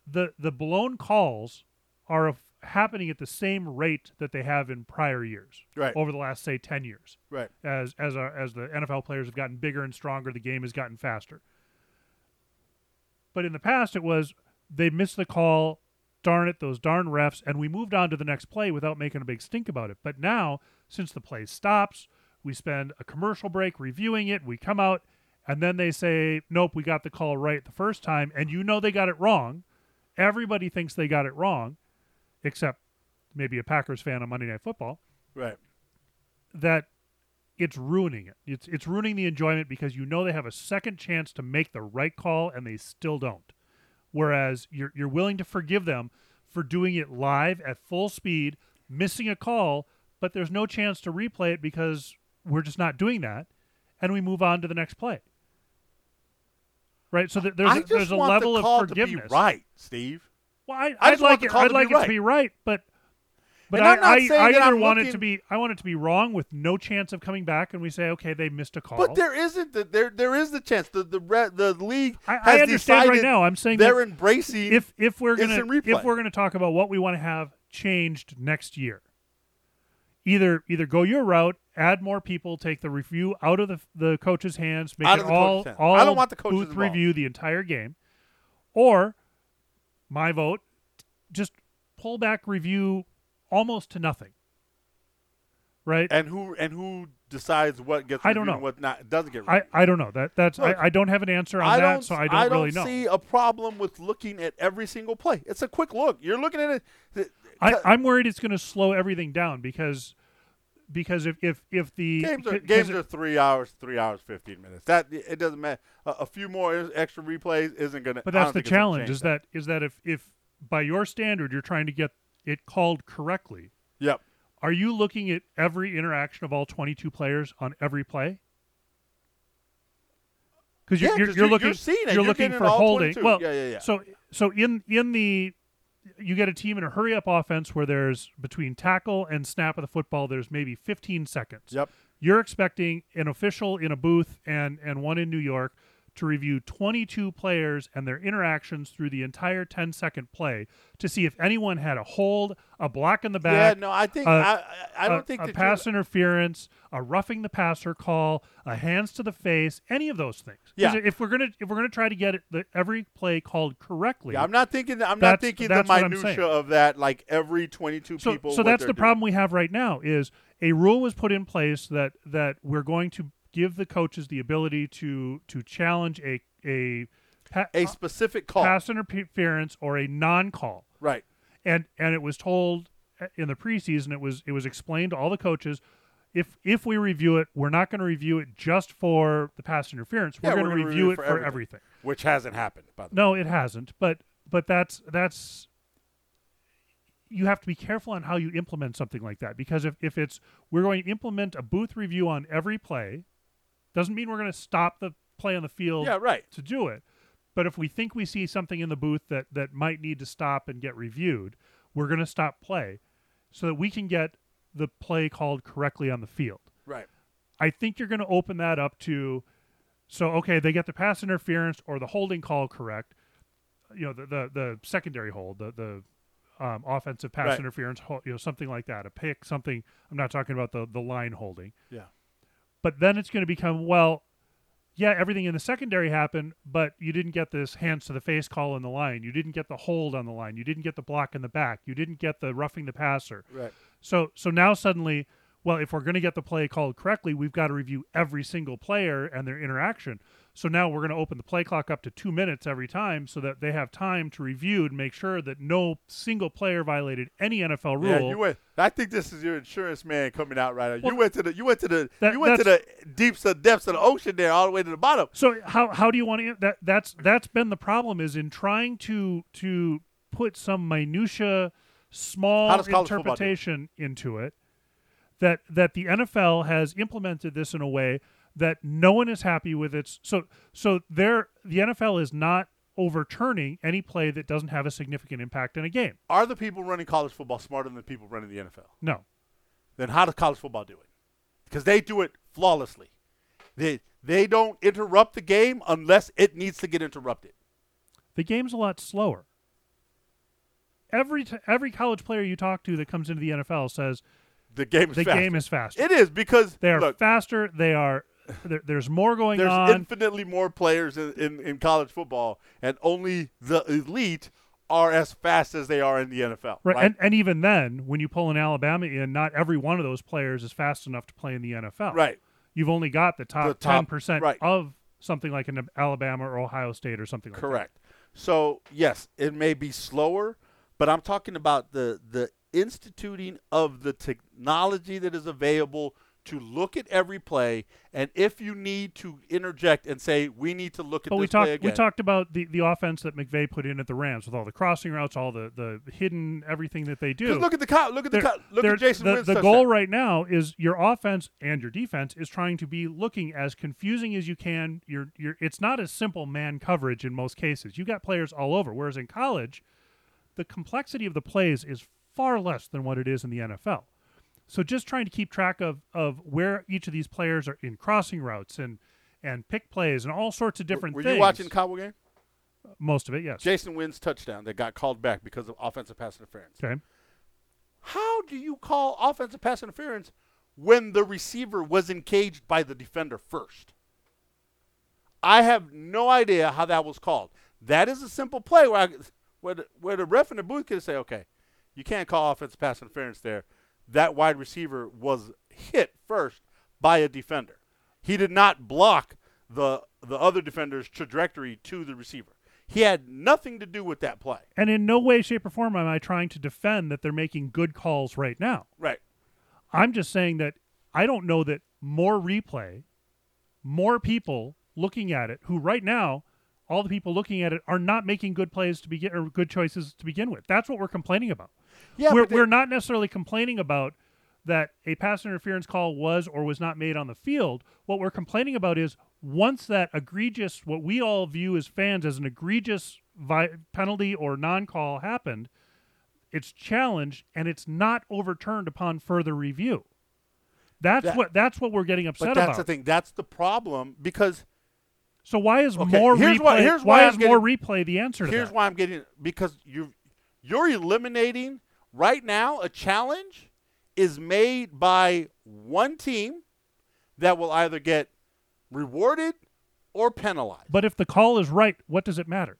the the blown calls are happening at the same rate that they have in prior years Right. over the last say 10 years right. as as our, as the NFL players have gotten bigger and stronger, the game has gotten faster. But in the past, it was they missed the call, darn it, those darn refs, and we moved on to the next play without making a big stink about it. But now, since the play stops, we spend a commercial break reviewing it. We come out, and then they say, "Nope, we got the call right the first time," and you know they got it wrong. Everybody thinks they got it wrong, except maybe a Packers fan on Monday Night Football Right. that it's ruining it. It's it's ruining the enjoyment because you know they have a second chance to make the right call and they still don't. Whereas you're you're willing to forgive them for doing it live at full speed, missing a call, but there's no chance to replay it because we're just not doing that, and we move on to the next play. Right. So th- there's a, there's a want level the of forgiveness. to be right, Steve. Well, I, I I'd like it. I'd like it right. to be right, but but I, I, that either want it to be I want it to be wrong with no chance of coming back, and we say okay, they missed a call. But there isn't the, there there is the chance the the re, the league I, I understand right now. I'm saying they're embracing if if we're gonna if we're gonna talk about what we want to have changed next year, either either go your route, add more people, take the review out of the the coach's hands, make Out it all all I don't want the coaches booth involved. review the entire game, or my vote, just pull back review almost to nothing. Right. and who and who decides what gets I don't know. what not doesn't get I, reviewed. I don't know that that's Look, I, I don't have an answer on I that, don't, so I don't, really know. I see a problem with looking at every single play. It's a quick look. You're looking at it. the- I, I'm worried it's going to slow everything down because because if if if the games are games it- are three hours, three hours, fifteen minutes. That it doesn't matter. A, a few more extra replays isn't going to. but that's the challenge is that is that if if by your standard you're trying to get it called correctly, Yep. are you looking at every interaction of all 22 players on every play? Because you're, Yeah, you're, you're you're- looking you're seeing it. you're You're looking for holding. 22. Well, Yeah, yeah, yeah. So so in in the you get a team in a hurry up offense where there's between tackle and snap of the football there's maybe 15 seconds. Yep. You're expecting an official in a booth and and one in New York to review 22 players and their interactions through the entire 10 second play to see if anyone had a hold, a block in the back. Yeah. No, I think uh, I I, don't a, think a pass interference, a roughing the passer call, a hands to the face, any of those things. Yeah. If we're gonna if we're gonna try to get it, the, every play called correctly. Yeah, I'm not thinking. That, I'm not thinking the that's what I'm minutia of that. Like every 22 so people. so that's the doing. problem we have right now is a rule was put in place that that we're going to give the coaches the ability to to challenge a a pa- A specific call. pass interference or a non-call. Right. and and it was told uh, in the preseason it was it was explained to all the coaches if if we review it we're not going to review it just for the pass interference we're Yeah, going to review review it for, everything. everything. Which hasn't happened. By the way. no it hasn't but but that's that's you have to be careful on how you implement something like that because if, if it's we're going to implement a booth review on every play doesn't mean we're going to stop the play on the field Yeah. Right. to do it. But if we think we see something in the booth that that might need to stop and get reviewed, we're going to stop play so that we can get the play called correctly on the field. Right. I think you're going to open that up to so okay, they get the pass interference or the holding call correct. You know, the the, the secondary hold, the the um, offensive pass Right. interference, you know, something like that, a pick, something. I'm not talking about the the line holding. Yeah. But then it's going to become well, yeah, everything in the secondary happened, but you didn't get this hands to the face call in the line. You didn't get the hold on the line. You didn't get the block in the back. You didn't get the roughing the passer. Right. So so now suddenly, well, if we're going to get the play called correctly, we've got to review every single player and their interaction. So now we're going to open the play clock up to two minutes every time, so that they have time to review and make sure that no single player violated any NFL rule. Yeah, you went. I think this is your insurance man coming out right now. Well, you went to the. You went to the. that- you went to the deeps of depths of the ocean there, all the way to the bottom. So how how do you want to that that's that's been the problem is in trying to to put some minutia small How does college football do it? interpretation into it that that the NFL has implemented this in a way that no one is happy with its so so there the NFL is not overturning any play that doesn't have a significant impact in a game. Are the people running college football smarter than the people running the NFL? No. Then how does college football do it? Because they do it flawlessly. They they don't interrupt the game unless it needs to get interrupted. The game's a lot slower. Every t- every college player you talk to that comes into the NFL says The game is the faster. game is faster. It is because They are look, faster. They are. There, there's more going there's on. There's infinitely more players in, in, in college football, and only the elite are as fast as they are in the NFL. right, Right. And, and even then, when you pull an Alabama in, not every one of those players is fast enough to play in the NFL. right. You've only got the top The top- ten percent right. of something like an Alabama or Ohio State or something like Correct. So yes, it may be slower, but I'm talking about the the instituting of the technology that is available to look at every play, and if you need to interject and say we need to look at But we talked again. we talked about the, the offense that McVay put in at the Rams with all the crossing routes, all the, the hidden everything that they do. look at the co- look at the co- look at Jason the, the goal right now is your offense and your defense is trying to be looking as confusing as you can. You're, you're, it's not a simple man coverage in most cases. You got players all over. Whereas in college, the complexity of the plays is far less than what it is in the NFL. So just trying to keep track of, of where each of these players are in crossing routes and and pick plays and all sorts of different Were things. you watching the Cowboy game? most of it? Yes. Jason Witten's touchdown that got called back because of offensive pass interference. okay. How do you call offensive pass interference when the receiver was engaged by the defender first? I have no idea how that was called. That is a simple play where, I, where, the, where the ref in the booth could say, okay, you can't call offensive pass interference there. That wide receiver was hit first by a defender. He did not block the the other defender's trajectory to the receiver. He had nothing to do with that play. And in no way, shape, or form am I trying to defend that they're making good calls right now. Right. I'm just saying that I don't know that more replay, more people looking at it, who right now, all the people looking at it are not making good plays to begin or good choices to begin with. That's what we're complaining about. Yeah, we're, they- we're not necessarily complaining about that a pass interference call was or was not made on the field. What we're complaining about is once that egregious, what we all view as fans as an egregious vi- penalty or non call happened, it's challenged and it's not overturned upon further review. That's That- what that's what we're getting upset about. But that's about. the thing. That's the problem because So why is Okay, more here's replay? why- here's why, why is I'm more replay the answer to here's that? why I'm getting because you you're eliminating right now a challenge is made by one team that will either get rewarded or penalized. But if the call is right, what does it matter?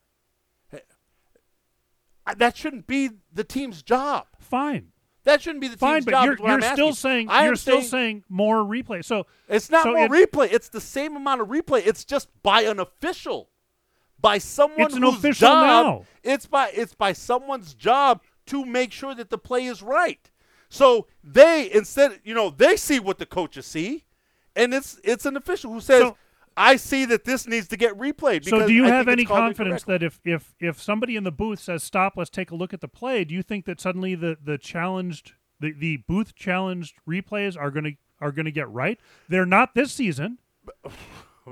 That shouldn't be the team's job. Fine. That shouldn't be the Fine, team's but job. you're, you're still asking. saying I you're still saying saying more replay. So it's not so more it- replay. It's the same amount of replay. It's just by an official, by someone It's an official job. now. It's by it's by someone's job to make sure that the play is right. So they instead, you know, they see what the coaches see, and it's it's an official who says, So- "I see that this needs to get replayed." So do you I have any confidence that if, if if somebody in the booth says stop, let's take a look at the play, do you think that suddenly the the challenged the, the booth challenged replays are to are going to get right? They're not this season.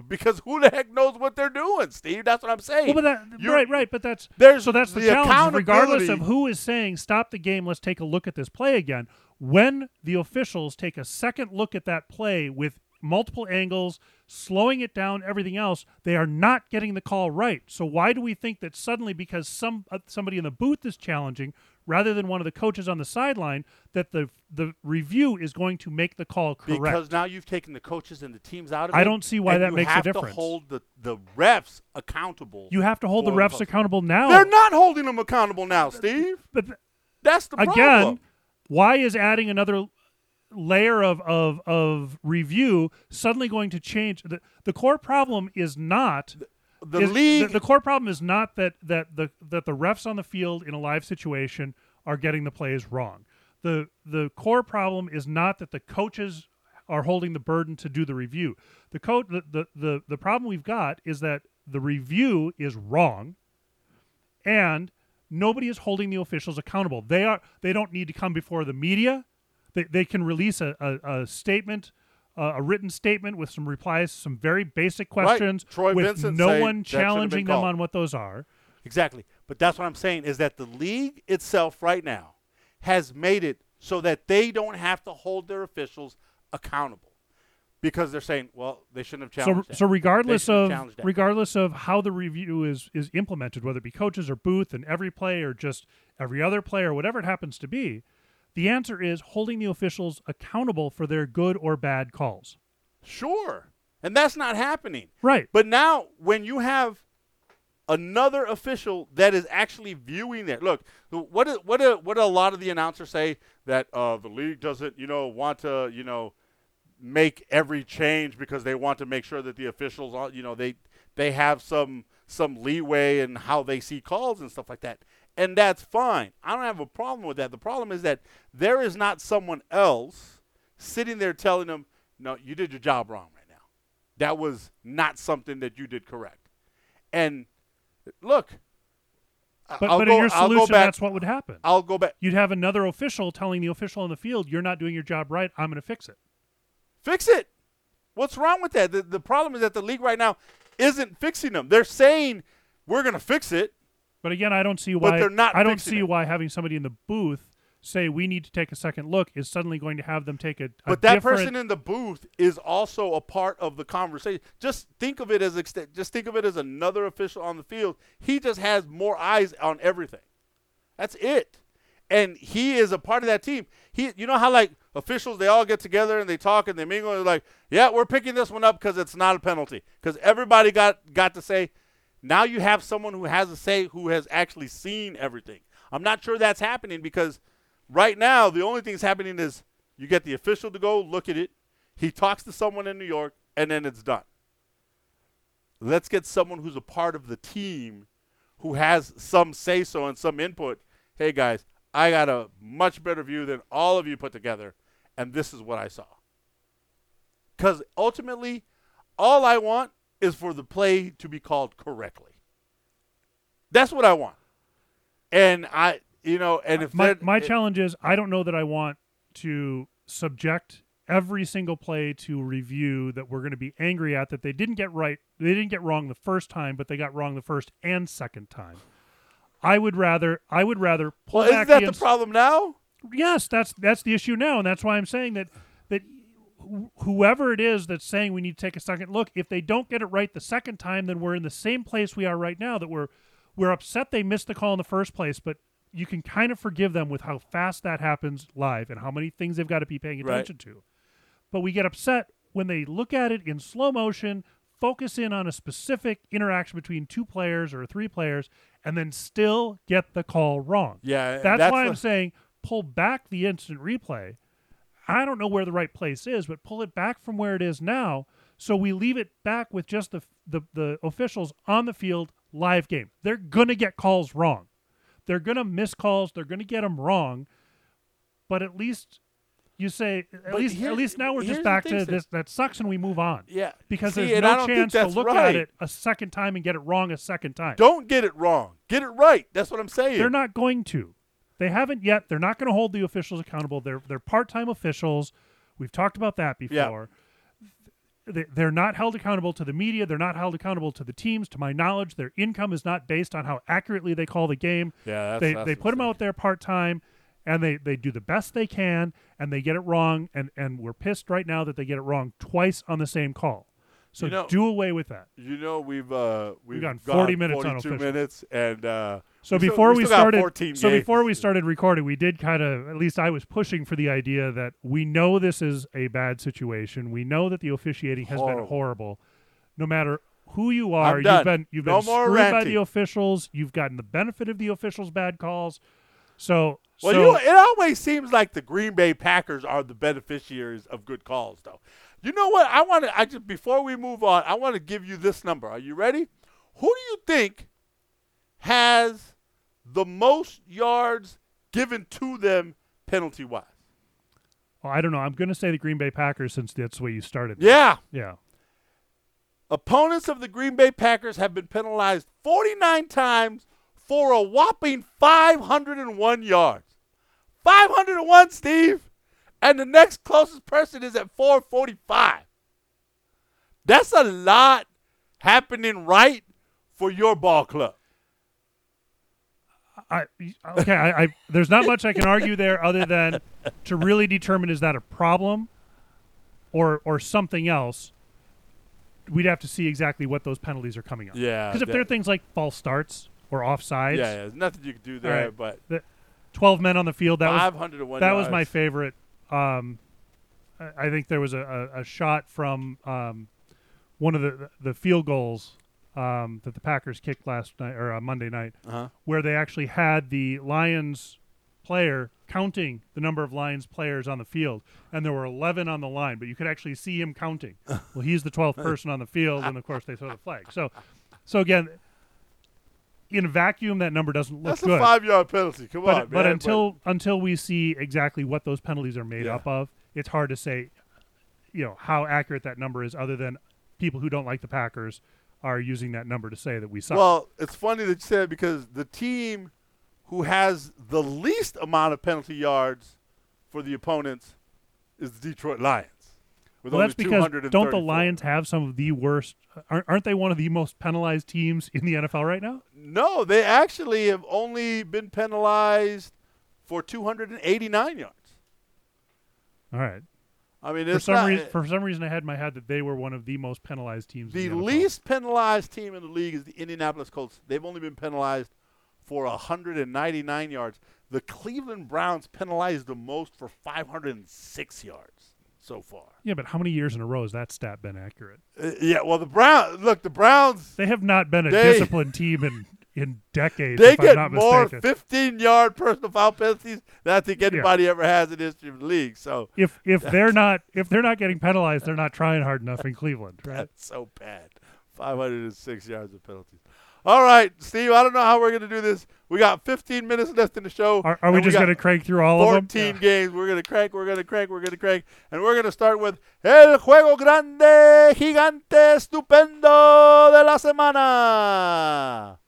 Because who the heck knows what they're doing, Steve? That's what I'm saying. Well, that, right, right, but that's there's so that's the, the challenge. Regardless of who is saying stop the game, let's take a look at this play again. When the officials take a second look at that play with multiple angles, slowing it down, everything else, they are not getting the call right. So why do we think that suddenly because some uh, somebody in the booth is challenging rather than one of the coaches on the sideline that the the review is going to make the call correct? Because now you've taken the coaches and the teams out of I it, I don't see why that makes a difference. You have to hold the, the refs accountable. you have to hold the refs calls. accountable now. They're not holding them accountable now, Steve. but th- That's the problem. again, why is adding another layer of, of, of review suddenly going to change the, the core problem is not The is- league, the, the core problem is not that that the that the refs on the field in a live situation are getting the plays wrong the the core problem is not that the coaches are holding the burden to do the review the coach the, the, the, the problem we've got is that the review is wrong and nobody is holding the officials accountable. They are they don't need to come before the media. They, they can release a, a, a statement, uh, a written statement with some replies, some very basic questions, Troy with Vincent no one that should have been challenging them on what those are. exactly. But that's what I'm saying is that the league itself right now has made it so that they don't have to hold their officials accountable because they're saying, well, they shouldn't have So, challenged. that. so regardless of regardless of how the review is is implemented, whether it be coaches or booth and every play or just every other play or whatever it happens to be, the answer is holding the officials accountable for their good or bad calls. Sure. And that's not happening. Right. But now, when you have another official that is actually viewing that, look, what what do, what a lot of the announcers say that uh, the league doesn't, you know, want to, you know, make every change because they want to make sure that the officials, you know, they they have some some leeway in how they see calls and stuff like that. And that's fine. I don't have a problem with that. The problem is that there is not someone else sitting there telling them, no, you did your job wrong right now. That was not something that you did correct. And look, But, I'll but go, in your solution, that's what would happen. I'll go back. You'd have another official telling the official on the field, "You're not doing your job right. I'm going to fix it." Fix it. What's wrong with that? The, the problem is that the league right now isn't fixing them. They're saying we're going to fix it. But again, I don't see why. But they're not I don't see it. why having somebody in the booth say we need to take a second look is suddenly going to have them take a, a But that different, person in the booth is also a part of the conversation. Just think of it as ext- just think of it as another official on the field. He just has more eyes on everything. That's it. And he is a part of that team. He you know how like officials they all get together and they talk and they mingle and they're like, "Yeah, we're picking this one up cuz it's not a penalty." Cuz everybody got got to say now you have someone who has a say who has actually seen everything. I'm not sure that's happening because right now the only thing that's happening is you get the official to go look at it. He talks to someone in New York and then it's done. Let's get someone who's a part of the team who has some say so and some input. Hey guys, I got a much better view than all of you put together and this is what I saw. Cuz ultimately all I want is for the play to be called correctly. That's what I want. And I, you know, and if my that- my it- challenge is I don't know that I want to subject every single play to review that we're going to be angry at that they didn't get right they didn't get wrong the first time but they got wrong the first and second time i would rather i would rather pull well, isn't that the ins- problem now? yes that's that's the issue now and that's why i'm saying that whoever it is that's saying we need to take a second look if they don't get it right the second time then we're in the same place we are right now that we're we're upset they missed the call in the first place but you can kind of forgive them with how fast that happens live and how many things they've got to be paying Right. attention to but we get upset when they look at it in slow motion focus in on a specific interaction between two players or three players and then still get the call wrong Yeah, that's, that's why the- I'm saying pull back the instant replay. I don't know where the right place is, but pull it back from where it is now, so we leave it back with just the the, the officials on the field live game. They're gonna get calls wrong. They're gonna miss calls. They're gonna get them wrong, but at least you say at But least here- at least now we're just back to this that sucks and we move on Yeah, because See, there's no chance to look right. at it a second time and get it wrong a second time. Don't get it wrong. Get it right. That's what I'm saying. They're not going to. They haven't yet. They're not going to hold the officials accountable. They're they're part-time officials. We've talked about that before. They, they're not held accountable to the media. They're not held accountable to the teams. To my knowledge, their income is not based on how accurately they call the game. Yeah, that's, they that's they put them out there part-time, and they they do the best they can, and they get it wrong. And and we're pissed right now that they get it wrong twice on the same call. So You know- do away with that. You know, we've uh, we've, gone 40 minutes on 42 officials. minutes, and uh, So we still- before we we, still started, 14 so games. before we started recording, we did kind of, at least I was pushing for the idea that we know this is a bad situation. We know that the officiating has been Horrible. horrible. No matter who you are, you've been you've No been screwed by the officials. You've gotten the benefit of the officials' bad calls. So, Well, so you it always seems like the Green Bay Packers are the beneficiaries of good calls, though. You know what? I want to. I just before we move on, I want to give you this number. Are you ready? Who do you think has the most yards given to them penalty wise? well, I don't know. I'm going to say the Green Bay Packers since that's the way you started. Yeah, yeah. opponents of the Green Bay Packers have been penalized 49 times for a whopping 501 yards. 501, Steve. And the next closest person is at 445. That's a lot happening right for your ball club. I okay. I, I there's not much I can argue there other than to really determine is that a problem or or something else. We'd have to see exactly what those penalties are coming up. Yeah. Because if that- they're things like false starts or offsides, yeah, yeah, there's nothing you can do there, right. but the twelve men on the field that was 501 that was my favorite. Um, I I think there was a, a, a shot from um, one of the the field goals um, that the Packers kicked last night or uh, Monday night, Uh-huh. where they actually had the Lions player counting the number of Lions players on the field, and there were 11 on the line, but you could actually see him counting. well, he's the 12th person on the field, and of course they throw the flag. So, so again, in a vacuum, that number doesn't look That's good a five yard penalty. Come but on, but man. until until we see exactly what those penalties are made Yeah. up of, it's hard to say. you know how accurate that number is, other than people who don't like the Packers are using that number to say that we suck. Well, it's funny that you said because the team who has the least amount of penalty yards for the opponents is the Detroit Lions. With Well, that's because don't the Lions have some of the worst? Aren't, aren't they one of the most penalized teams in the NFL right now? No, they actually have only been penalized for 289 yards. All right. I mean, For some not, reason, for some reason, I had in my head that they were one of the most penalized teams. the the least penalized team in the league is the Indianapolis Colts. They've only been penalized for 199 yards. The Cleveland Browns penalized the most for 506 yards so far. Yeah, but how many years in a row has that stat been accurate? Uh, yeah, well, the Browns look, the Browns They have not been a They- disciplined team in in decades. they if I'm get not more mistaken. 15 yard personal foul penalties than I think anybody ever has in the history of the league. So if if they're not if they're not getting penalized, they're not trying hard enough in Cleveland, right? that's so bad. 506 yards of penalties. All right, Steve, I don't know how we're going to do this. We got 15 minutes left in the show. Are, are we just going to crank through all of them? 14 them? games. We're going to crank, we're going to crank, we're going to crank. And we're going to start with El Juego Grande, Gigante, Estupendo de la Semana.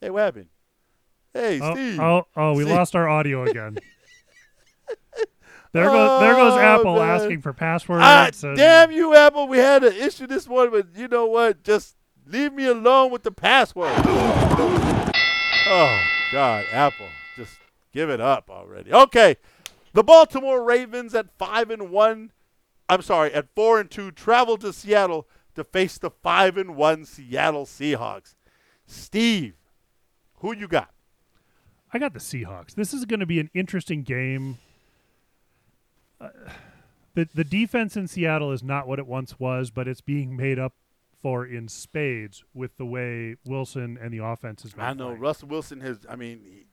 Hey, what happened? Hey, Oh, Steve. oh, oh, we Steve. lost our audio again. there goes there goes Oh, Apple man. asking for passwords. Ah, and- damn you, Apple. We had an issue this morning, but you know what? Just leave me alone with the password. Oh, God, Apple. Just give it up already. Okay. The Baltimore Ravens at 5 and 1, I'm sorry, at 4 and 2 travel to Seattle to face the 5 and 1 Seattle Seahawks. Steve, who you got? I got the Seahawks. This is going to be an interesting game. Uh, the the defense in Seattle is not what it once was, but it's being made up for in spades with the way Wilson and the offense has been. I know playing. Russell Wilson has. I mean, he,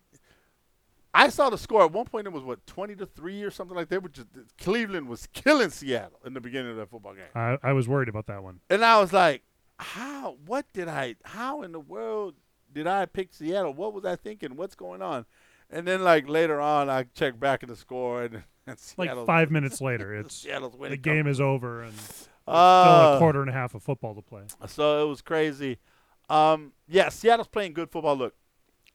I saw the score at one point. It was what twenty to three or something like that. Which is, Cleveland was killing Seattle in the beginning of that football game, I, I was worried about that one. and I was like, "How? What did I? How in the world did I pick Seattle? What was I thinking? What's going on?" And then, like later on, I checked back at the score, and, and Like five minutes later, it's Seattle's winning. the game is over and still Uh, a quarter and a half of football to play. So it was crazy. Um, yeah, Seattle's playing good football. Look,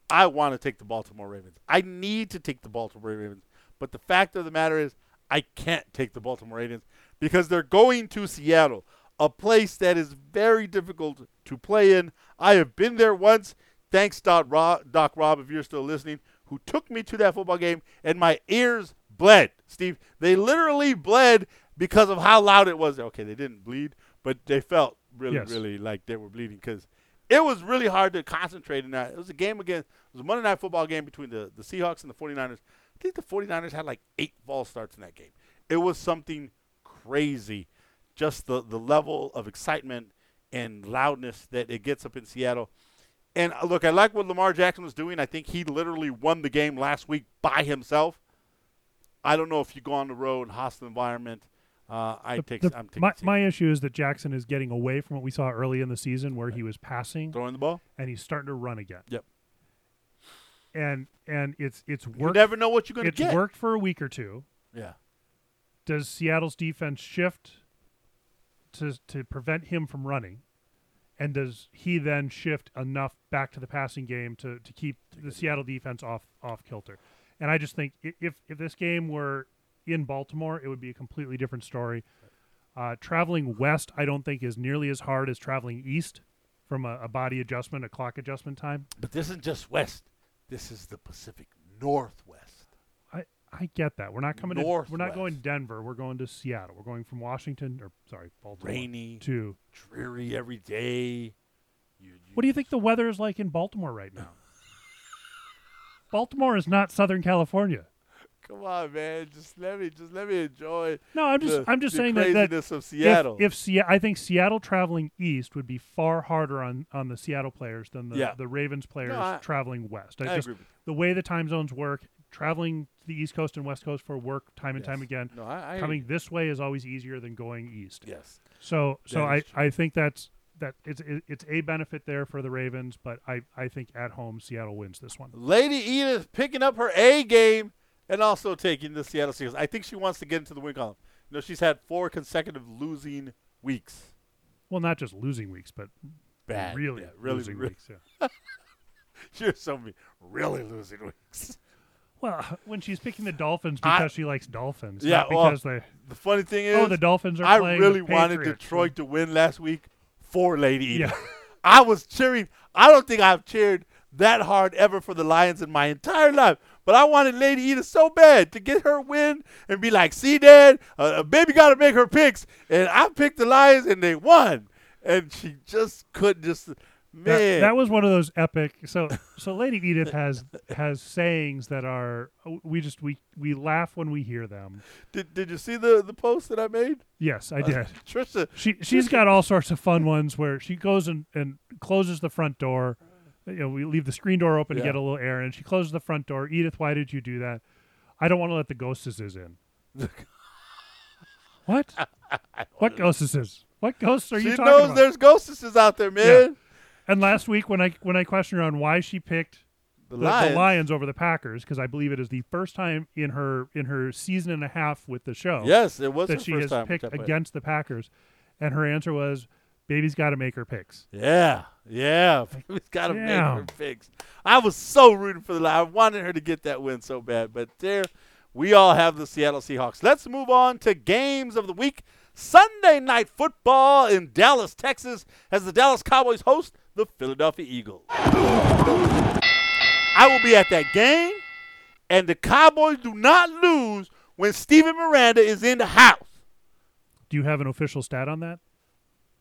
I want to take the Baltimore Ravens. I need to take the Baltimore Ravens. But the fact of the matter is, I can't take the Baltimore Ravens because they're going to Seattle, a place that is very difficult to play in. I have been there once. Thanks, Doc Rob, Doc Rob, if you're still listening, who took me to that football game, and my ears bled, Steve. They literally bled because of how loud it was. Okay, they didn't bleed, but they felt really, Yes. really like they were bleeding because it was really hard to concentrate in that. It was a game against, it was a Monday night football game between the, the Seahawks and the 49ers. I think the 49ers had like eight false starts in that game. It was something crazy. Just the, the level of excitement and loudness that it gets up in Seattle. And uh, look, I like what Lamar Jackson was doing. I think he literally won the game last week by himself. I don't know if you go on the road, hostile environment. Uh, I The- take. the- I'm taking my, my issue is that Jackson is getting away from what we saw early in the season, where he was passing throwing the ball. and he's starting to run again. Yep. And and it's it's worked. You never know what you're going to It's get. worked for a week or two. Yeah. Does Seattle's defense shift to to prevent him from running? And does he then shift enough back to the passing game to, to keep the Seattle defense off off kilter? And I just think if if this game were in Baltimore, it would be a completely different story. Uh, traveling west, I don't think is nearly as hard as traveling east from a, a body adjustment, a clock adjustment time. But this isn't just west. This is the Pacific Northwest. I, get that. We're not coming to we're not going to Denver. We're going to Seattle. We're going from Washington or sorry, Baltimore Rainy, to dreary every day. You, you What do you think the weather is like in Baltimore right now? Baltimore is not Southern California. Come on, man. Just let me, just let me enjoy. No, I'm just the, I'm just saying that, that of Seattle. if, if Se- I think Seattle traveling east would be far harder on, on the Seattle players than the, Yeah. the Ravens players I- traveling west. I I just agree with the way the time zones work, traveling the East Coast and West Coast for work time and Yes. time again. no, I, I Coming this way is always easier than going east. Yes. So so I, true. I think that's that it's it's a benefit there for the Ravens, but I, I think at home Seattle wins this one. Lady Edith picking up her A game and also taking the Seattle Seahawks. I think she wants to get into the win column. No, she's had four consecutive losing weeks. Well, not just losing weeks, but Bad. really, yeah, really, losing really, weeks. Yeah. You're so mean. Really losing weeks. Well, when she's picking the Dolphins I- because she likes dolphins, Yeah, not well, because they. The funny thing is, Oh, the Dolphins are I really the wanted Detroit to win last week for Lady. Yeah. I was cheering. I don't think I've cheered that hard ever for the Lions in my entire life. But I wanted Lady Edith so bad to get her win and be like, "See, Dad, uh, baby got to make her picks." And I picked the Lions, and they won. And she just couldn't just. That, that was one of those epic. So, so Lady Edith has has sayings that are oh, we just we we laugh when we hear them. did, did you see the the post that I made? Yes, I uh, did. Trisha, She she's got all sorts of fun ones where she goes and, and closes the front door. You know, we leave the screen door open Yeah. to get a little air, and she closes the front door. Edith, why did you do that? I don't want to let the ghostesses in. what? what ghostesses? What ghosts are she you talking knows about? there's ghostesses out there, man. And last week when I when I questioned her on why she picked The, the, Lions. the Lions over the Packers, because I believe it is the first time in her in her season and a half with the show Yes, it was that she first has time. picked which I played. against the Packers, and her answer was, "Baby's got to make her picks." Yeah, yeah. Baby's got to make her fix. I was so rooting for the Lions. I wanted her to get that win so bad, but there, we all have the Seattle Seahawks. Let's move on to games of the week. Sunday night football in Dallas, Texas, as the Dallas Cowboys host the Philadelphia Eagles. I will be at that game, and the Cowboys do not lose when Steven Miranda is in the house. Do you have an official stat on that?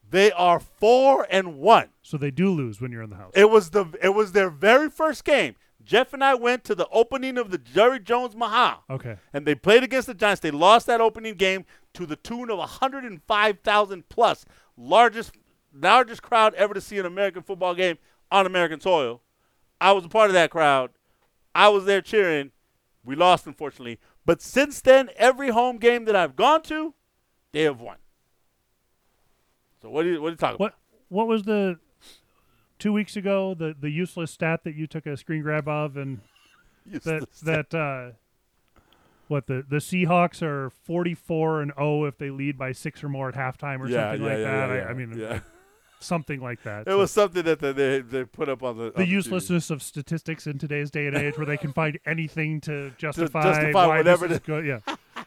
They are four and one. So they do lose when you're in the house. It was the it was their very first game. Jeff and I went to the opening of the Jerry Jones Mahal, okay. and they played against the Giants. They lost that opening game to the tune of 105,000 plus, largest largest crowd ever to see an American football game on American soil. I was a part of that crowd. I was there cheering. We lost, unfortunately, but since then, every home game that I've gone to, they have won. So what do you what are you talking What what was the two weeks ago the the useless stat that you took a screen grab of and about? that Useless. that uh, what the the Seahawks are 44 and 0 if they lead by six or more at halftime or something like that. I, I mean, yeah. Something like that. It So was something that they they, put up on the the on uselessness of statistics in today's day and age, where they can find anything to justify, justify why whatever this is good. Yeah.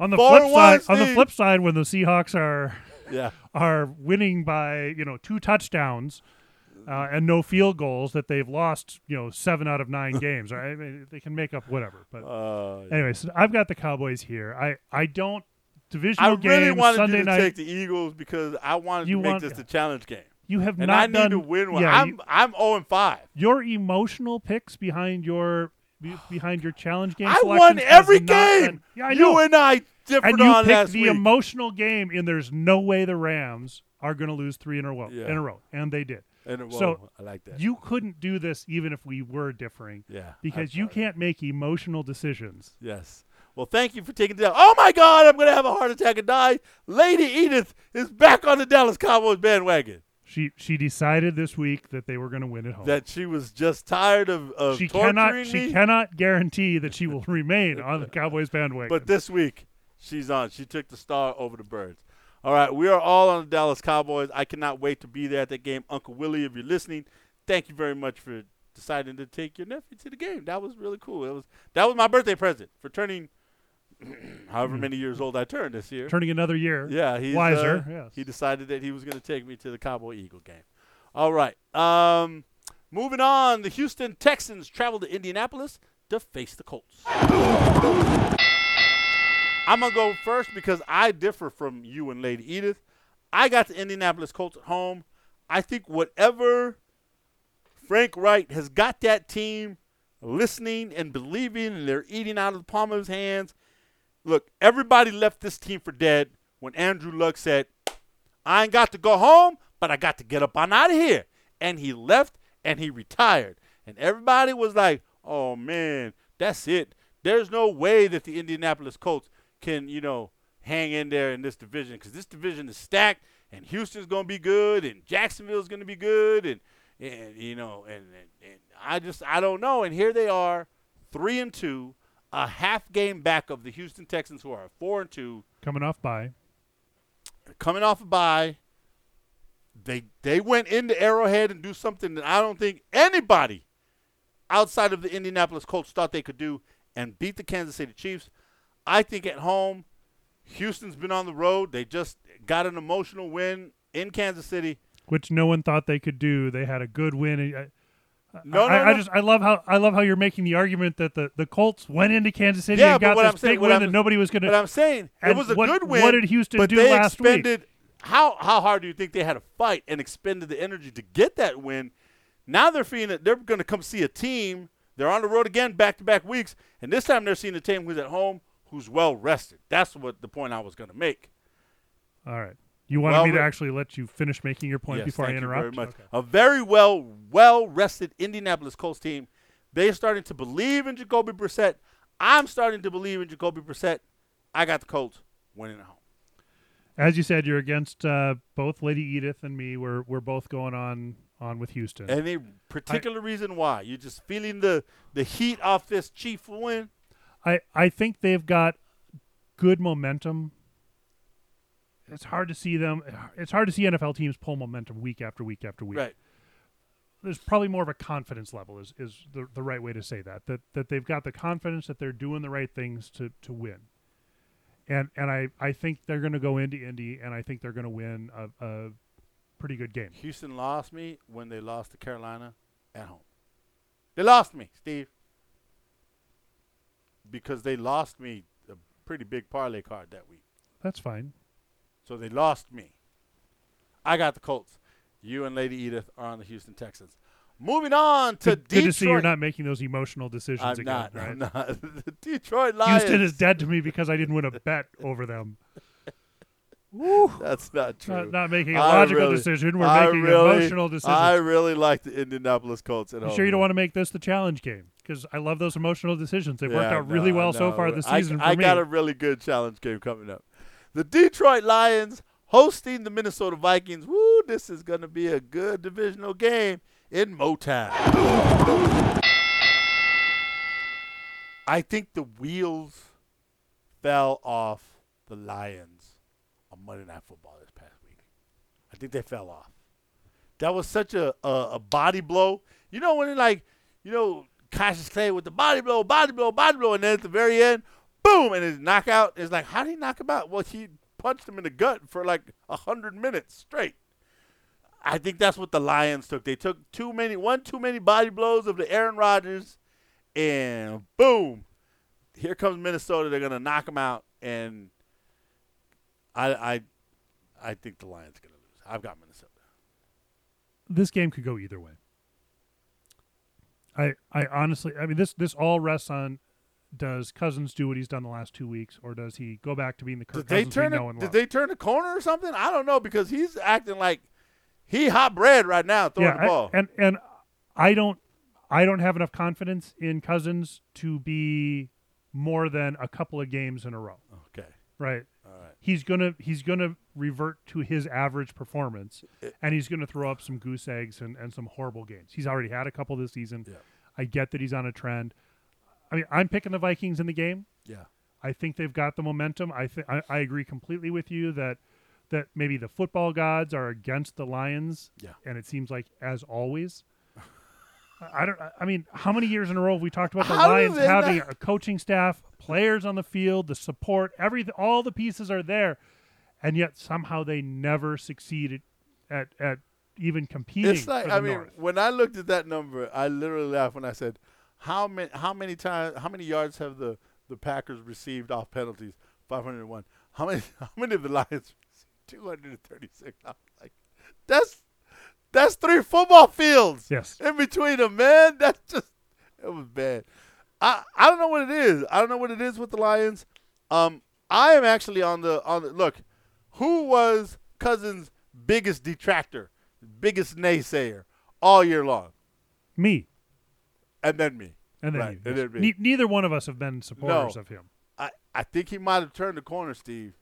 On the flip side, on the flip side, when the Seahawks are Yeah, are winning by you know two touchdowns uh, and no field goals, that they've lost you know seven out of nine games. Right? I mean, they can make up whatever. But uh, anyways, I've got the Cowboys here. I I don't divisional I really game wanted Sunday you to night. take the Eagles because I wanted You to make want- this the challenge game, you have and not I need to win one. Yeah, I'm you- I'm 0 and 5. your emotional picks behind your behind your challenge game. I won every game. been- yeah, I you and I different and you on picked the week. emotional game, and there's no way the Rams are going to lose three in a row. Yeah. In a row, and they did. And it- so I like that. You couldn't do this even if we were differing, yeah, because you can't make emotional decisions. Yes. Well, thank you for taking it down. Oh my God, I'm gonna have a heart attack and die. Lady Edith is back on the Dallas Cowboys bandwagon. She she decided this week that they were going to win at home. That she was just tired of, of she cannot me. she cannot guarantee that she will remain on the Cowboys bandwagon. But this week, she's on. She took the star over the birds. All right, we are all on the Dallas Cowboys. I cannot wait to be there at that game. Uncle Willie, if you're listening, thank you very much for deciding to take your nephew to the game. That was really cool. It was that was my birthday present for turning however many years old I turned this year. turning another year. Yeah, he's wiser. uh, yes. He decided that he was going to take me to the Cowboy Eagle game. All right. Um, moving on, the Houston Texans travel to Indianapolis to face the Colts. I'm going to go first because I differ from you and Lady Edith. I got the Indianapolis Colts at home. I think whatever Frank Reich has got that team listening and believing, and they're eating out of the palm of his hands. Look, everybody left this team for dead when Andrew Luck said, I ain't got to go home, but I got to get up on out of here. And he left and he retired. And everybody was like, oh man, that's it. There's no way that the Indianapolis Colts can, you know, hang in there in this division because this division is stacked and Houston's going to be good and Jacksonville's going to be good. And, and you know, and, and, and I just, I don't know. And here they are, three and two. A half game back of the Houston Texans, who are four and two, Coming off by. coming off a bye. They they went into Arrowhead and do something that I don't think anybody outside of the Indianapolis Colts thought they could do and beat the Kansas City Chiefs. I think at home, Houston's been on the road. They just got an emotional win in Kansas City. which no one thought they could do. They had a good win. No, I, no, I just I love how I love how you're making the argument that the, the Colts went into Kansas City Yeah, and got what this I'm saying- big what win I'm- that nobody was going But to. I'm saying it was a what- good win. what did Houston but do they last week? How how hard do you think they had to fight and expended the energy to get that win? Now they're feeling that they're going to come see a team. They're on the road again, back to back weeks, and this time they're seeing a team who's at home, who's well rested. That's what the point I was going to make. All right, you wanted Well me to actually let you finish making your point Yes, before I thank you interrupt. very much. Okay. A very well well rested Indianapolis Colts team. They're starting to believe in Jacoby Brissett. I'm starting to believe in Jacoby Brissett. I got the Colts winning at home. As you said, you're against uh, both Lady Edith and me. We're we're both going on on with Houston. Any particular reason why? You're just feeling the the heat off this Chief win? I, I think they've got good momentum. It's hard to see them. It's hard to see NFL teams pull momentum week after week after week. Right. There's probably more of a confidence level is, is the, the right way to say that. That that they've got the confidence that they're doing the right things to, to win. And and I, I think they're going to go into Indy and I think they're going to win a, a pretty good game. Houston lost me when they lost to Carolina at home. They lost me, Steve. Because they lost me a pretty big parlay card that week. That's fine. So they lost me. I got the Colts. You and Lady Edith are on the Houston Texans. Moving on to Good, good to see you're not making those emotional decisions I'm again. not. right? I'm not. the Detroit Lions. Houston is dead to me because I didn't win a bet over them. That's not true. Not, not making a logical really- decision. We're I making really- emotional decisions. I really like the Indianapolis Colts at you home. sure you don't want to make this the challenge game? Because I love those emotional decisions. They've worked Yeah, out really no, well so far this I- season I, for me. got a really good challenge game coming up. The Detroit Lions hosting the Minnesota Vikings. Woo, this is going to be a good divisional game in Motown. I think the wheels fell off the Lions on Monday Night Football this past week. I think they fell off. That was such a, a, a body blow. You know when it like, you know, Cassius Clay with the body blow, body blow, body blow, and then at the very end, boom, and his knockout. is like, how did he knock him out? Well, he punched him in the gut for like a hundred minutes straight. I think that's what the Lions took. They took too many, one too many body blows of the Aaron Rodgers, and boom, here comes Minnesota. They're gonna knock him out, and I, I, I think the Lions are gonna lose. I've got Minnesota. this game could go either way. I I honestly, I mean this this all rests on does Cousins do what he's done the last two weeks, or does he go back to being the Kirk Did they turn we know and Did love? they turn the corner or something? I don't know because he's acting like he hot bread right now throwing yeah, the I- ball. and and I don't I don't have enough confidence in Cousins to be more than a couple of games in a row. okay, Right. all right. He's gonna he's gonna revert to his average performance, and he's gonna throw up some goose eggs and, and some horrible games. He's already had a couple this season. Yeah. I get that he's on a trend. I mean, I'm picking the Vikings in the game. Yeah, I think they've got the momentum. I think I, I agree completely with you that that maybe the football gods are against the Lions. Yeah. And it seems like as always. I- don't. I mean, how many years in a row have we talked about the How Lions having not- a coaching staff, players on the field, the support, everything, all the pieces are there, and yet somehow they never succeeded at at even competing. it's like I mean, North. when I looked at that number, I literally laughed when I said, "How many? How many times? How many yards have the the Packers received off penalties? Five hundred one. How many? How many of the Lions? Two hundred and thirty six. I'm like, that's that's three football fields. Yes. in between them, man. That's just it was bad. I I don't know what it is. I don't know what it is with the Lions. Um, I am actually on the on the look. Who was Cousins' biggest detractor, biggest naysayer all year long, me and then me. and then Right, you. and then me. Ne- neither one of us have been supporters No. of him. I, I think he might have turned the corner, Steve.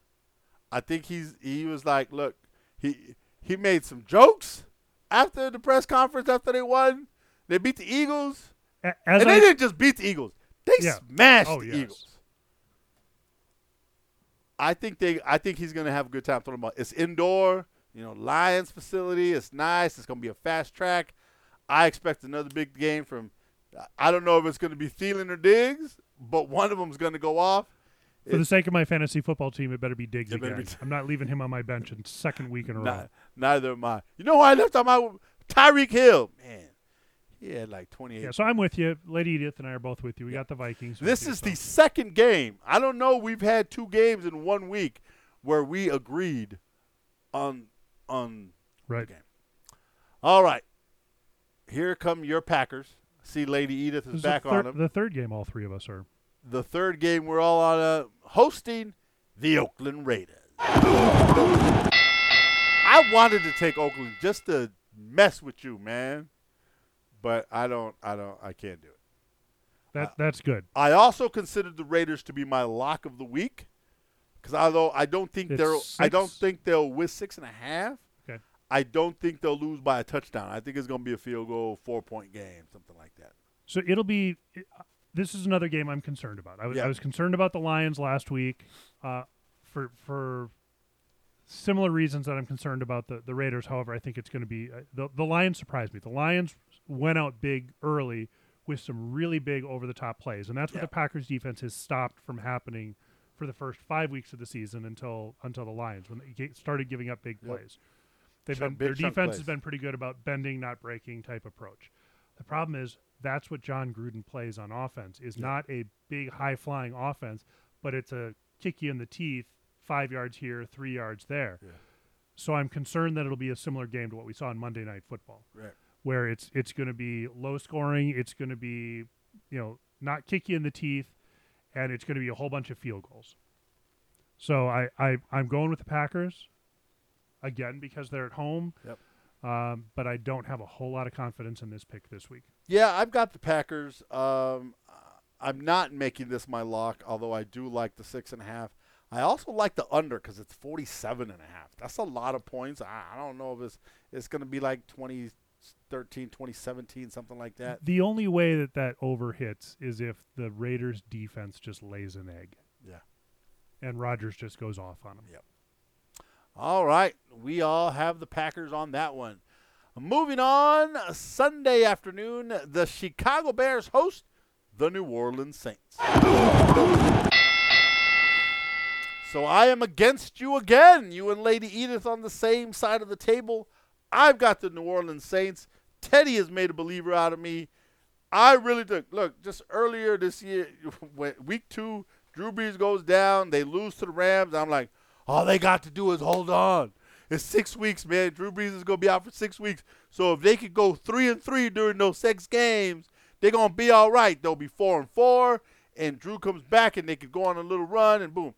I think he's he was like, look, he he made some jokes after the press conference after they won. They beat the Eagles. As and I, they didn't just beat the Eagles. They Yeah. smashed Oh, the yes. Eagles. I think they. I think he's going to have a good time throwing the ball. It's indoor, you know, Lions facility. It's nice. It's going to be a fast track. I expect another big game from. I don't know if it's going to be Thielen or Diggs, but one of them's going to go off. For the sake of my fantasy football team, it better be Diggs again. be- I'm not leaving him on my bench in second week in a row. Neither am I. You know who I left on my Tyreek Hill? Man, he had like 28. Yeah, so I'm with you. Lady Edith and I are both with you. We got the Vikings. This you, is so- the second game. I don't know. We've had two games in one week where we agreed on on right. game. All right. Here come your Packers. See, Lady Edith is back thir- on them. The third game, all three of us are. The third game, we're all on uh, hosting the Oakland Raiders. I wanted to take Oakland just to mess with you, man, but I don't. I don't. I can't do it. That Uh, that's good. I also considered the Raiders to be my lock of the week because although I don't think It's they'll, I don't think they'll win six and a half. I don't think they'll lose by a touchdown. I think it's going to be a field goal, four point game, something like that. So it'll be. This is another game I'm concerned about. I was, Yeah. I was concerned about the Lions last week, uh, for for similar reasons that I'm concerned about the the Raiders. However, I think it's going to be uh, the the Lions surprised me. The Lions went out big early with some really big over the top plays, and that's what Yeah. the Packers defense has stopped from happening for the first five weeks of the season until until the Lions when they started giving up big Yep. plays. They've Chunk- been their defense has been pretty good about bending, not breaking type approach. The problem is that's what Jon Gruden plays on offense is Yeah. not a big high flying offense, but it's a kick you in the teeth, five yards here, three yards there. Yeah. So I'm concerned that it'll be a similar game to what we saw on Monday Night Football, Right. where it's it's going to be low scoring, it's going to be you know not kick you in the teeth, and it's going to be a whole bunch of field goals. So I, I I'm going with the Packers again because they're at home. Yep. Um, but I don't have a whole lot of confidence in this pick this week. Yeah, I've got the Packers. Um, I'm not making this my lock, although I do like the six and a half. I also like the under because it's 47 and a half. That's a lot of points. I, I don't know if it's it's going to be like 2013, 2017, something like that. The only way that that over hits is if the Raiders defense just lays an egg. Yeah. And Rodgers just goes off on them. All right, we all have the Packers on that one. Moving on, Sunday afternoon, the Chicago Bears host the New Orleans Saints. So I am against you again. You and Lady Edith on the same side of the table. I've got the New Orleans Saints. Teddy has made a believer out of me. I really took look just earlier this year, week two, Drew Brees goes down, they lose to the Rams. I'm like, all they got to do is hold on. It's six weeks, man. Drew Brees is gonna be out for six weeks. So if they could go three and three during those six games, they're gonna be all right. They'll be four and four, and Drew comes back and they could go on a little run and boom.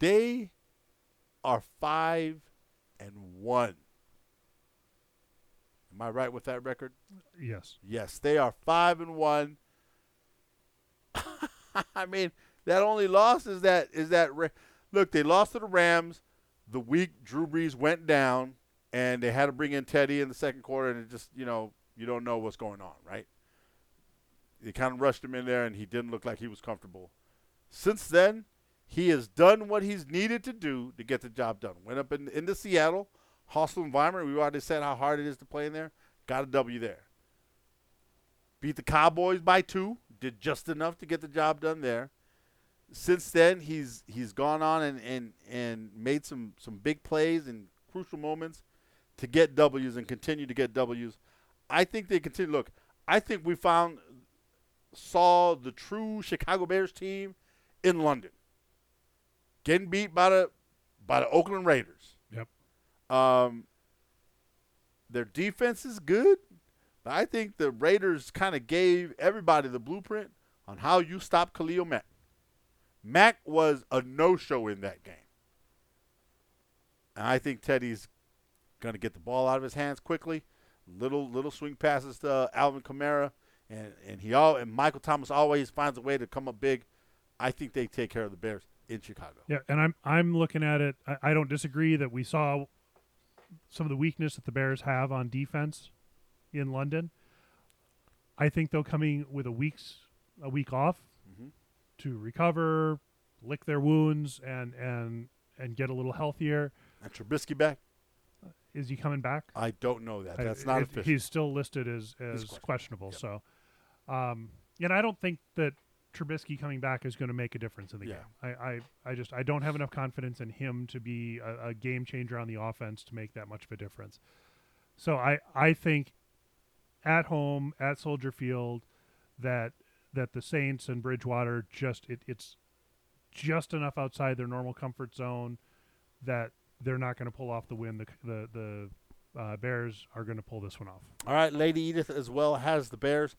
They are five and one. Am I right with that record? Yes. Yes, they are five and one. I mean, that only loss is that is that Ra- look they lost to the Rams the week Drew Brees went down, and they had to bring in Teddy in the second quarter, and it just you know you don't know what's going on, right? They kind of rushed him in there, and he didn't look like he was comfortable. Since then, he has done what he's needed to do to get the job done. Went up in, into Seattle, hostile environment. We already said how hard it is to play in there. Got a W there. Beat the Cowboys by two. Did just enough to get the job done there. Since then, he's he's gone on and, and, and made some, some big plays and crucial moments to get W's and continue to get W's. I think they continue. Look, I think we found saw the true Chicago Bears team in London, getting beat by the by the Oakland Raiders. Yep. Um, their defense is good. But I think the Raiders kind of gave everybody the blueprint on how you stop Khalil Mack. Mack was a no-show in that game. And I think Teddy's going to get the ball out of his hands quickly. Little little swing passes to uh, Alvin Kamara, and and he all and Michael Thomas always finds a way to come up big. I think they take care of the Bears in Chicago. Yeah, and I'm I'm looking at it. I, I don't disagree that we saw some of the weakness that the Bears have on defense in London. I think though coming with a week's a week off to recover, lick their wounds, and and and get a little healthier. And Trubisky back? Is he coming back? I don't know that. I- That's not if official. He's still listed as as questionable. questionable. Yep. So, um, and I don't think that Trubisky coming back is going to make a difference in the Yeah. game. I, I, I just I don't have enough confidence in him to be a, a game changer on the offense to make that much of a difference. So I I think at home at Soldier Field that that the Saints and Bridgewater just it, it's just enough outside their normal comfort zone that they're not going to pull off the win. The the the uh, Bears are going to pull this one off. All right, Lady Edith as well has the Bears.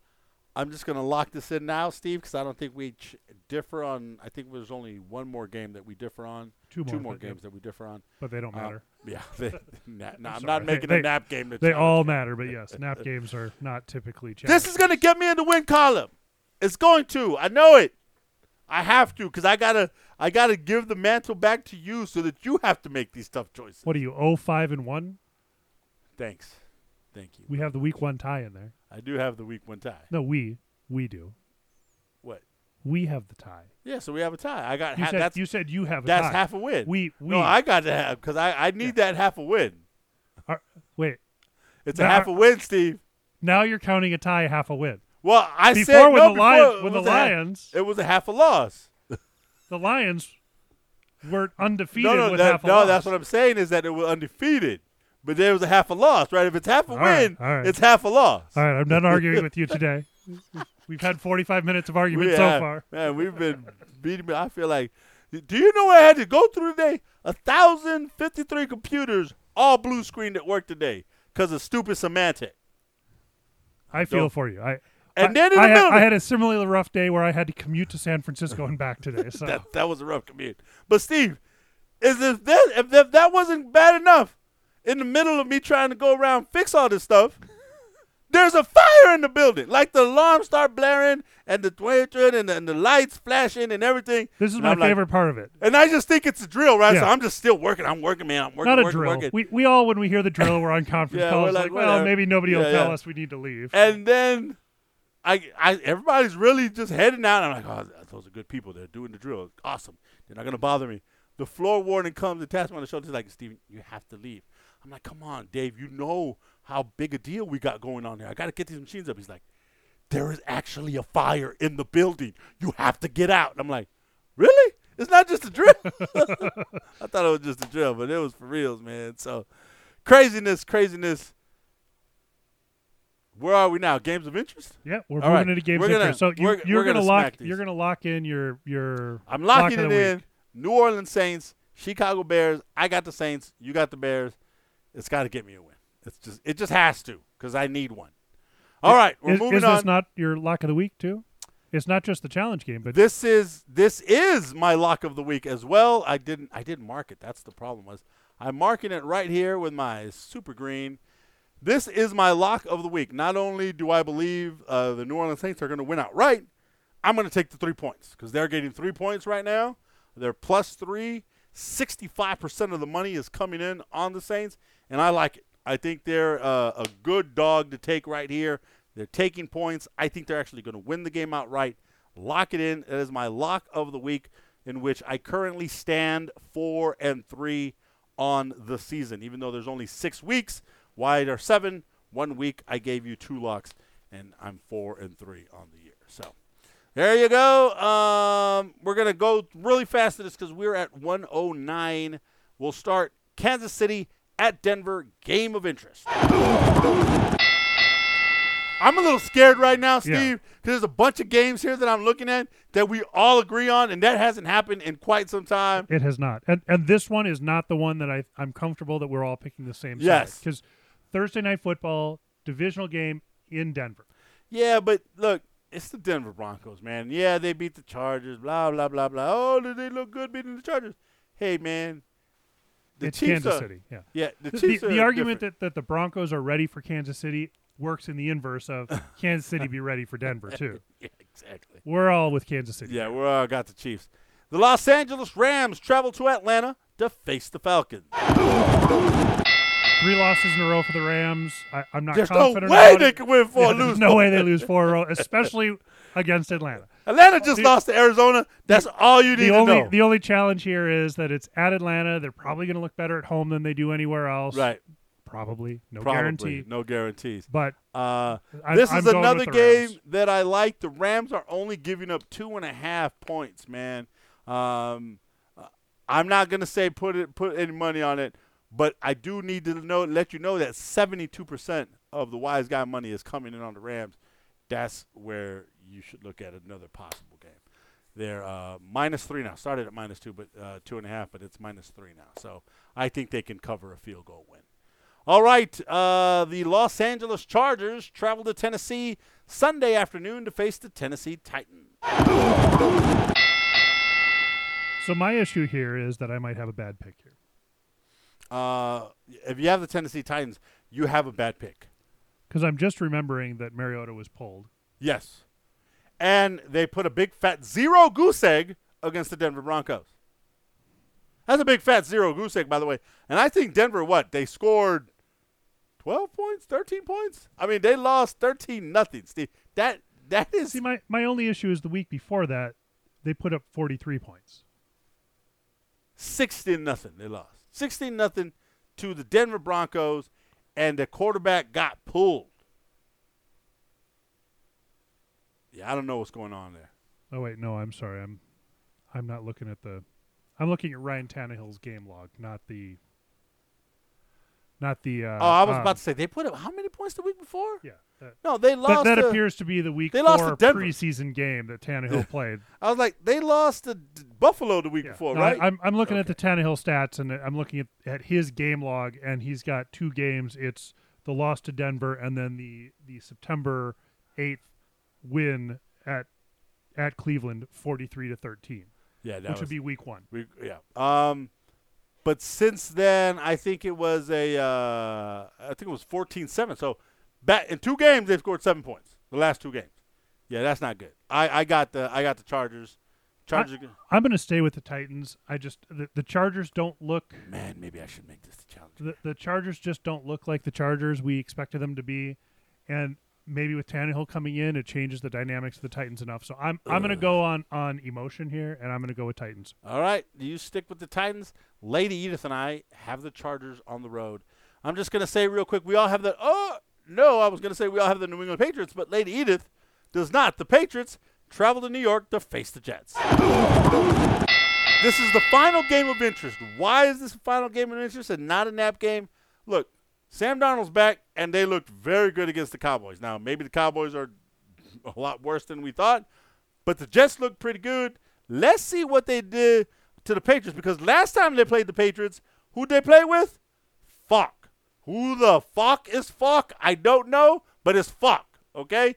I'm just going to lock this in now, Steve, because I don't think we ch- differ on. I think there's only one more game that we differ on. Two more, Two more games that we differ on. but they don't Uh, matter. Yeah, they, na- no, I'm sorry. not making they- a nap game. They all matter, but yes, nap games are not typically. This is going to get me in the win column. It's going to. I know it. I have to because I gotta. I gotta give the mantle back to you so that you have to make these tough choices. What are you? Oh, five and one. Thanks. Thank you. We have the week one tie in there. I do have the week one tie. No, we we do. What? We have the tie. Yeah, so we have a tie. I got You ha- said that's you said you have a tie. that's tie. half a win. We we no, I got to have because I, I need that half a win. are, wait. It's a half a win, Steve. Now you're counting a tie half a win. Well, I Before said when no, the before, Lions when the was a half- Lions it was a half a loss. the Lions were undefeated no, no, with that- half a no. That's what I'm saying is that it was undefeated, but there was a half a loss, right? If it's half a All right, win, all right. it's half a loss. All right, I'm done arguing with you today. We've had 45 minutes of argument We so have- far. man, we've been beating. me. I feel like. Do you know what I had to go through today? A thousand fifty-three computers, all blue screened at work today because of stupid Symantec. I feel Don't- for you. I And then in I the had, middle, I had a similarly rough day where I had to commute to San Francisco and back today. So that that was a rough commute. But Steve, is if that if, if that wasn't bad enough, in the middle of me trying to go around fix all this stuff, there's a fire in the building. Like the alarms start blaring and the twittering and the, and the lights flashing and everything. this is And my I'm like- favorite part of it. and I just think it's a drill, right? So I'm just still working. I'm working, man. I'm working, Not a working, drill. working. We we all when we hear the drill, we're on conference Yeah, calls we're like, like, well, maybe nobody will Yeah, tell us we need to leave. And then I, I, everybody's really just heading out. I'm like, oh, those are good people. They're doing the drill. Awesome. They're not gonna bother me. The floor warden comes and taps me on the shoulder. He's like, Steven, you have to leave. I'm like, come on, Dave. You know how big a deal we got going on here. I got to get these machines up. He's like, there is actually a fire in the building. You have to get out. And I'm like, really? It's not just a drill. I thought it was just a drill, but it was for reals, man. So craziness, craziness. Where are we now? Games of interest? yeah, we're All moving right. into games We're of gonna- interest. So you, you're gonna, gonna lock you're gonna lock in your your I'm locking of it in. New Orleans Saints, Chicago Bears. I got the Saints. You got the Bears. It's got to get me a win. It's just it just has to because I need one. All right, we're is, moving is on. this not your lock of the week too? It's not just the challenge game, but this is this is my lock of the week as well. I didn't I didn't mark it. That's the problem was I'm marking it right here with my super green. This is my lock of the week. Not only do I believe uh, the New Orleans Saints are going to win outright, I'm going to take the three points because they're getting three points right now. They're plus three. 65% of the money is coming in on the Saints, and I like it. I think they're uh, a good dog to take right here. They're taking points. I think they're actually going to win the game outright. Lock it in. It is my lock of the week, in which I currently stand four and three on the season. Even though there's only six weeks, wide are seven. One week I gave you two locks, and I'm four and three on the year. So there you go. Um, we're gonna go really fast to this because we're at 109. We'll start Kansas City at Denver. Game of interest. I'm a little scared right now, Steve, because there's a bunch of games here that I'm looking at that we all agree on, and that hasn't happened in quite some time. It has not, and and this one is not the one that I I'm comfortable that we're all picking the same Yes. because Thursday night football divisional game in Denver. Yeah, but look, it's the Denver Broncos, man. Yeah, they beat the Chargers. Blah blah blah blah. Oh, did they look good beating the Chargers? Hey, man, the it's Chiefs Kansas are, City. Yeah, Yeah, the the, the, argument different. that, that the Broncos are ready for Kansas City works in the inverse of Kansas City be ready for Denver too. yeah, exactly. We're all with Kansas City. Yeah, we're all got the Chiefs. The Los Angeles Rams travel to Atlanta to face the Falcons. Three losses in a row for the Rams. I, I'm not There's no confident way they it. can win four Yeah, there's lose. no four. way they lose four in a row, especially against Atlanta. Atlanta just The- lost to Arizona. That's all you need the to only know. the only challenge here is that it's at Atlanta. They're probably going to look better at home than they do anywhere else. right. Probably. No Probably. guarantee. No guarantees. But Uh, I, this I'm is going another game that I like. The Rams are only giving up two and a half points, man. Um, uh, I'm not gonna say put it put any money on it, but I do need to know let you know that 72% of the wise guy money is coming in on the Rams. That's where you should look at another possible game. They're uh, minus three now. Started at minus two, but uh, two and a half, but it's minus three now. So I think they can cover a field goal win. All right, uh, the Los Angeles Chargers travel to Tennessee Sunday afternoon to face the Tennessee Titans. So my issue here is that I might have a bad pick here. Uh, if you have the Tennessee Titans, you have a bad pick. Because I'm just remembering that Mariota was pulled. Yes. And they put a big fat zero goose egg against the Denver Broncos. That's a big fat zero goose egg, by the way. And I think Denver, what? They scored 12 points, 13 points? I mean, they lost 13 nothing, Steve. That That is See, my, my only issue is the week before that, they put up 43 points. 16 nothing. They lost 16 nothing to the Denver Broncos, and the quarterback got pulled. Yeah, I don't know what's going on there. Oh wait, no, I'm sorry. I'm I'm not looking at the I'm looking at Ryan Tannehill's game log, not the not the uh oh, I was um, about to say they put up how many points the week before? Yeah. That, No, they lost. that to- appears to be the week they lost four preseason game that Tannehill played. I was like, they lost to Buffalo the week Yeah. before, No, right? I, am I'm looking at the Okay. Tannehill stats and I'm looking at, at his game log and he's got two games. It's the loss to Denver and then the the September 8th win at at Cleveland 43 to 13, yeah, that which was, would be week 1. we, yeah. Um, but since then, I think it was a, uh, I think it was 14-7. So, back in two games, they've scored seven points. The last two games. Yeah, that's not good. I, I got the, I got the Chargers. Chargers. are I'm going to stay with the Titans. I just the, the Chargers don't look. Man, maybe I should make this the challenge. the, the Chargers just don't look like the Chargers we expected them to be, and maybe with Tannehill coming in, it changes the dynamics of the Titans enough. So I'm I'm going to go on on emotion here, and I'm going to go with Titans. All right, do you stick with the Titans? Lady Edith and I have the Chargers on the road. I'm just gonna say real quick, we all have the. Oh no, I was gonna say we all have the New England Patriots, but Lady Edith does not. The Patriots travel to New York to face the Jets. this is the final game of interest. Why is this a final game of interest and not a nap game? Look, Sam Darnold's back, and they looked very good against the Cowboys. Now, maybe the Cowboys are a lot worse than we thought, but the Jets looked pretty good. Let's see what they did to the Patriots because last time they played the Patriots, who'd they play with? Falk. Who the fuck is Falk? I don't know, but it's Falk. Okay?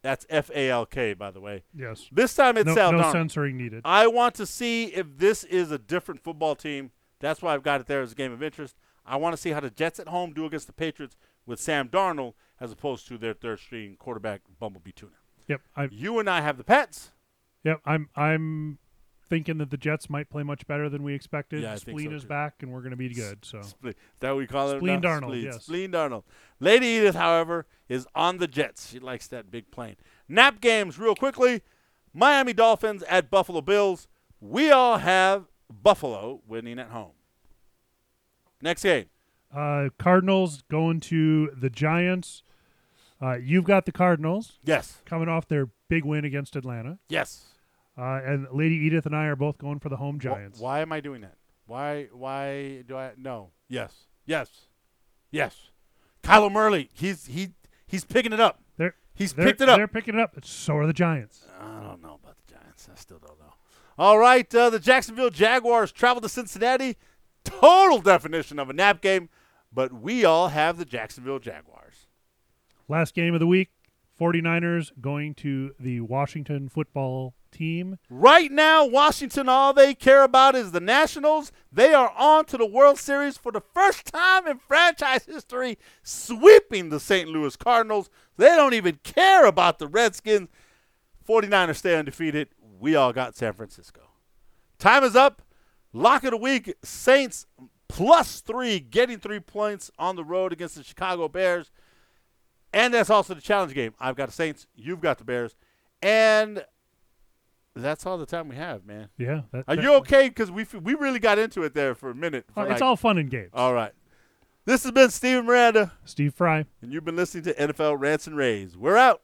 That's F A L K, by the way. Yes, This time it's no, Sal no censoring needed. I want to see if this is a different football team. That's why I've got it there as a game of interest. I want to see how the Jets at home do against the Patriots with Sam Darnold as opposed to their third string quarterback, Bumblebee Tuna. Yep, I You and I have the Pets. yep I'm I'm thinking that the Jets might play much better than we expected. Yeah, I think Spleen so, is too. back, and we're going to be good. So Spleen. Is that what we call it? Spleen now? Darnold, Spleen. yes. Spleen Darnold. Lady Edith, however, is on the Jets. She likes that big plane. Nap games, real quickly. Miami Dolphins at Buffalo Bills. We all have Buffalo winning at home. Next game. uh, Cardinals going to the Giants. Uh, you've got the Cardinals Yes. coming off their big win against Atlanta. Yes. Uh, and Lady Edith and I are both going for the home Giants. Why am I doing that? Why? Why do I? No. Yes. Yes. Yes. Kyler Murray. He's he he's picking it up. They're, He's they're, picked it up. They're picking it up. So are the Giants. I don't know about the Giants. I still don't know. All right, uh, the Jacksonville Jaguars travel to Cincinnati. Total definition of a nap game, but we all have the Jacksonville Jaguars. Last game of the week 49ers going to the Washington football team. Right now, Washington, all they care about is the Nationals. They are on to the World Series for the first time in franchise history, sweeping the St. Louis Cardinals. They don't even care about the Redskins. 49ers stay undefeated. We all got San Francisco. Time is up. Lock of the week Saints plus three, getting three points on the road against the Chicago Bears. And that's also the challenge game. I've got the Saints. You've got the Bears. And That's all the time we have, man. Yeah. That, Are that- you okay? Because we f- we really got into it there for a minute. Uh, for it's like- all fun and games. all right. This has been Steven Miranda, Steve Fry. and you've been listening to NFL Rants and Rays. We're out.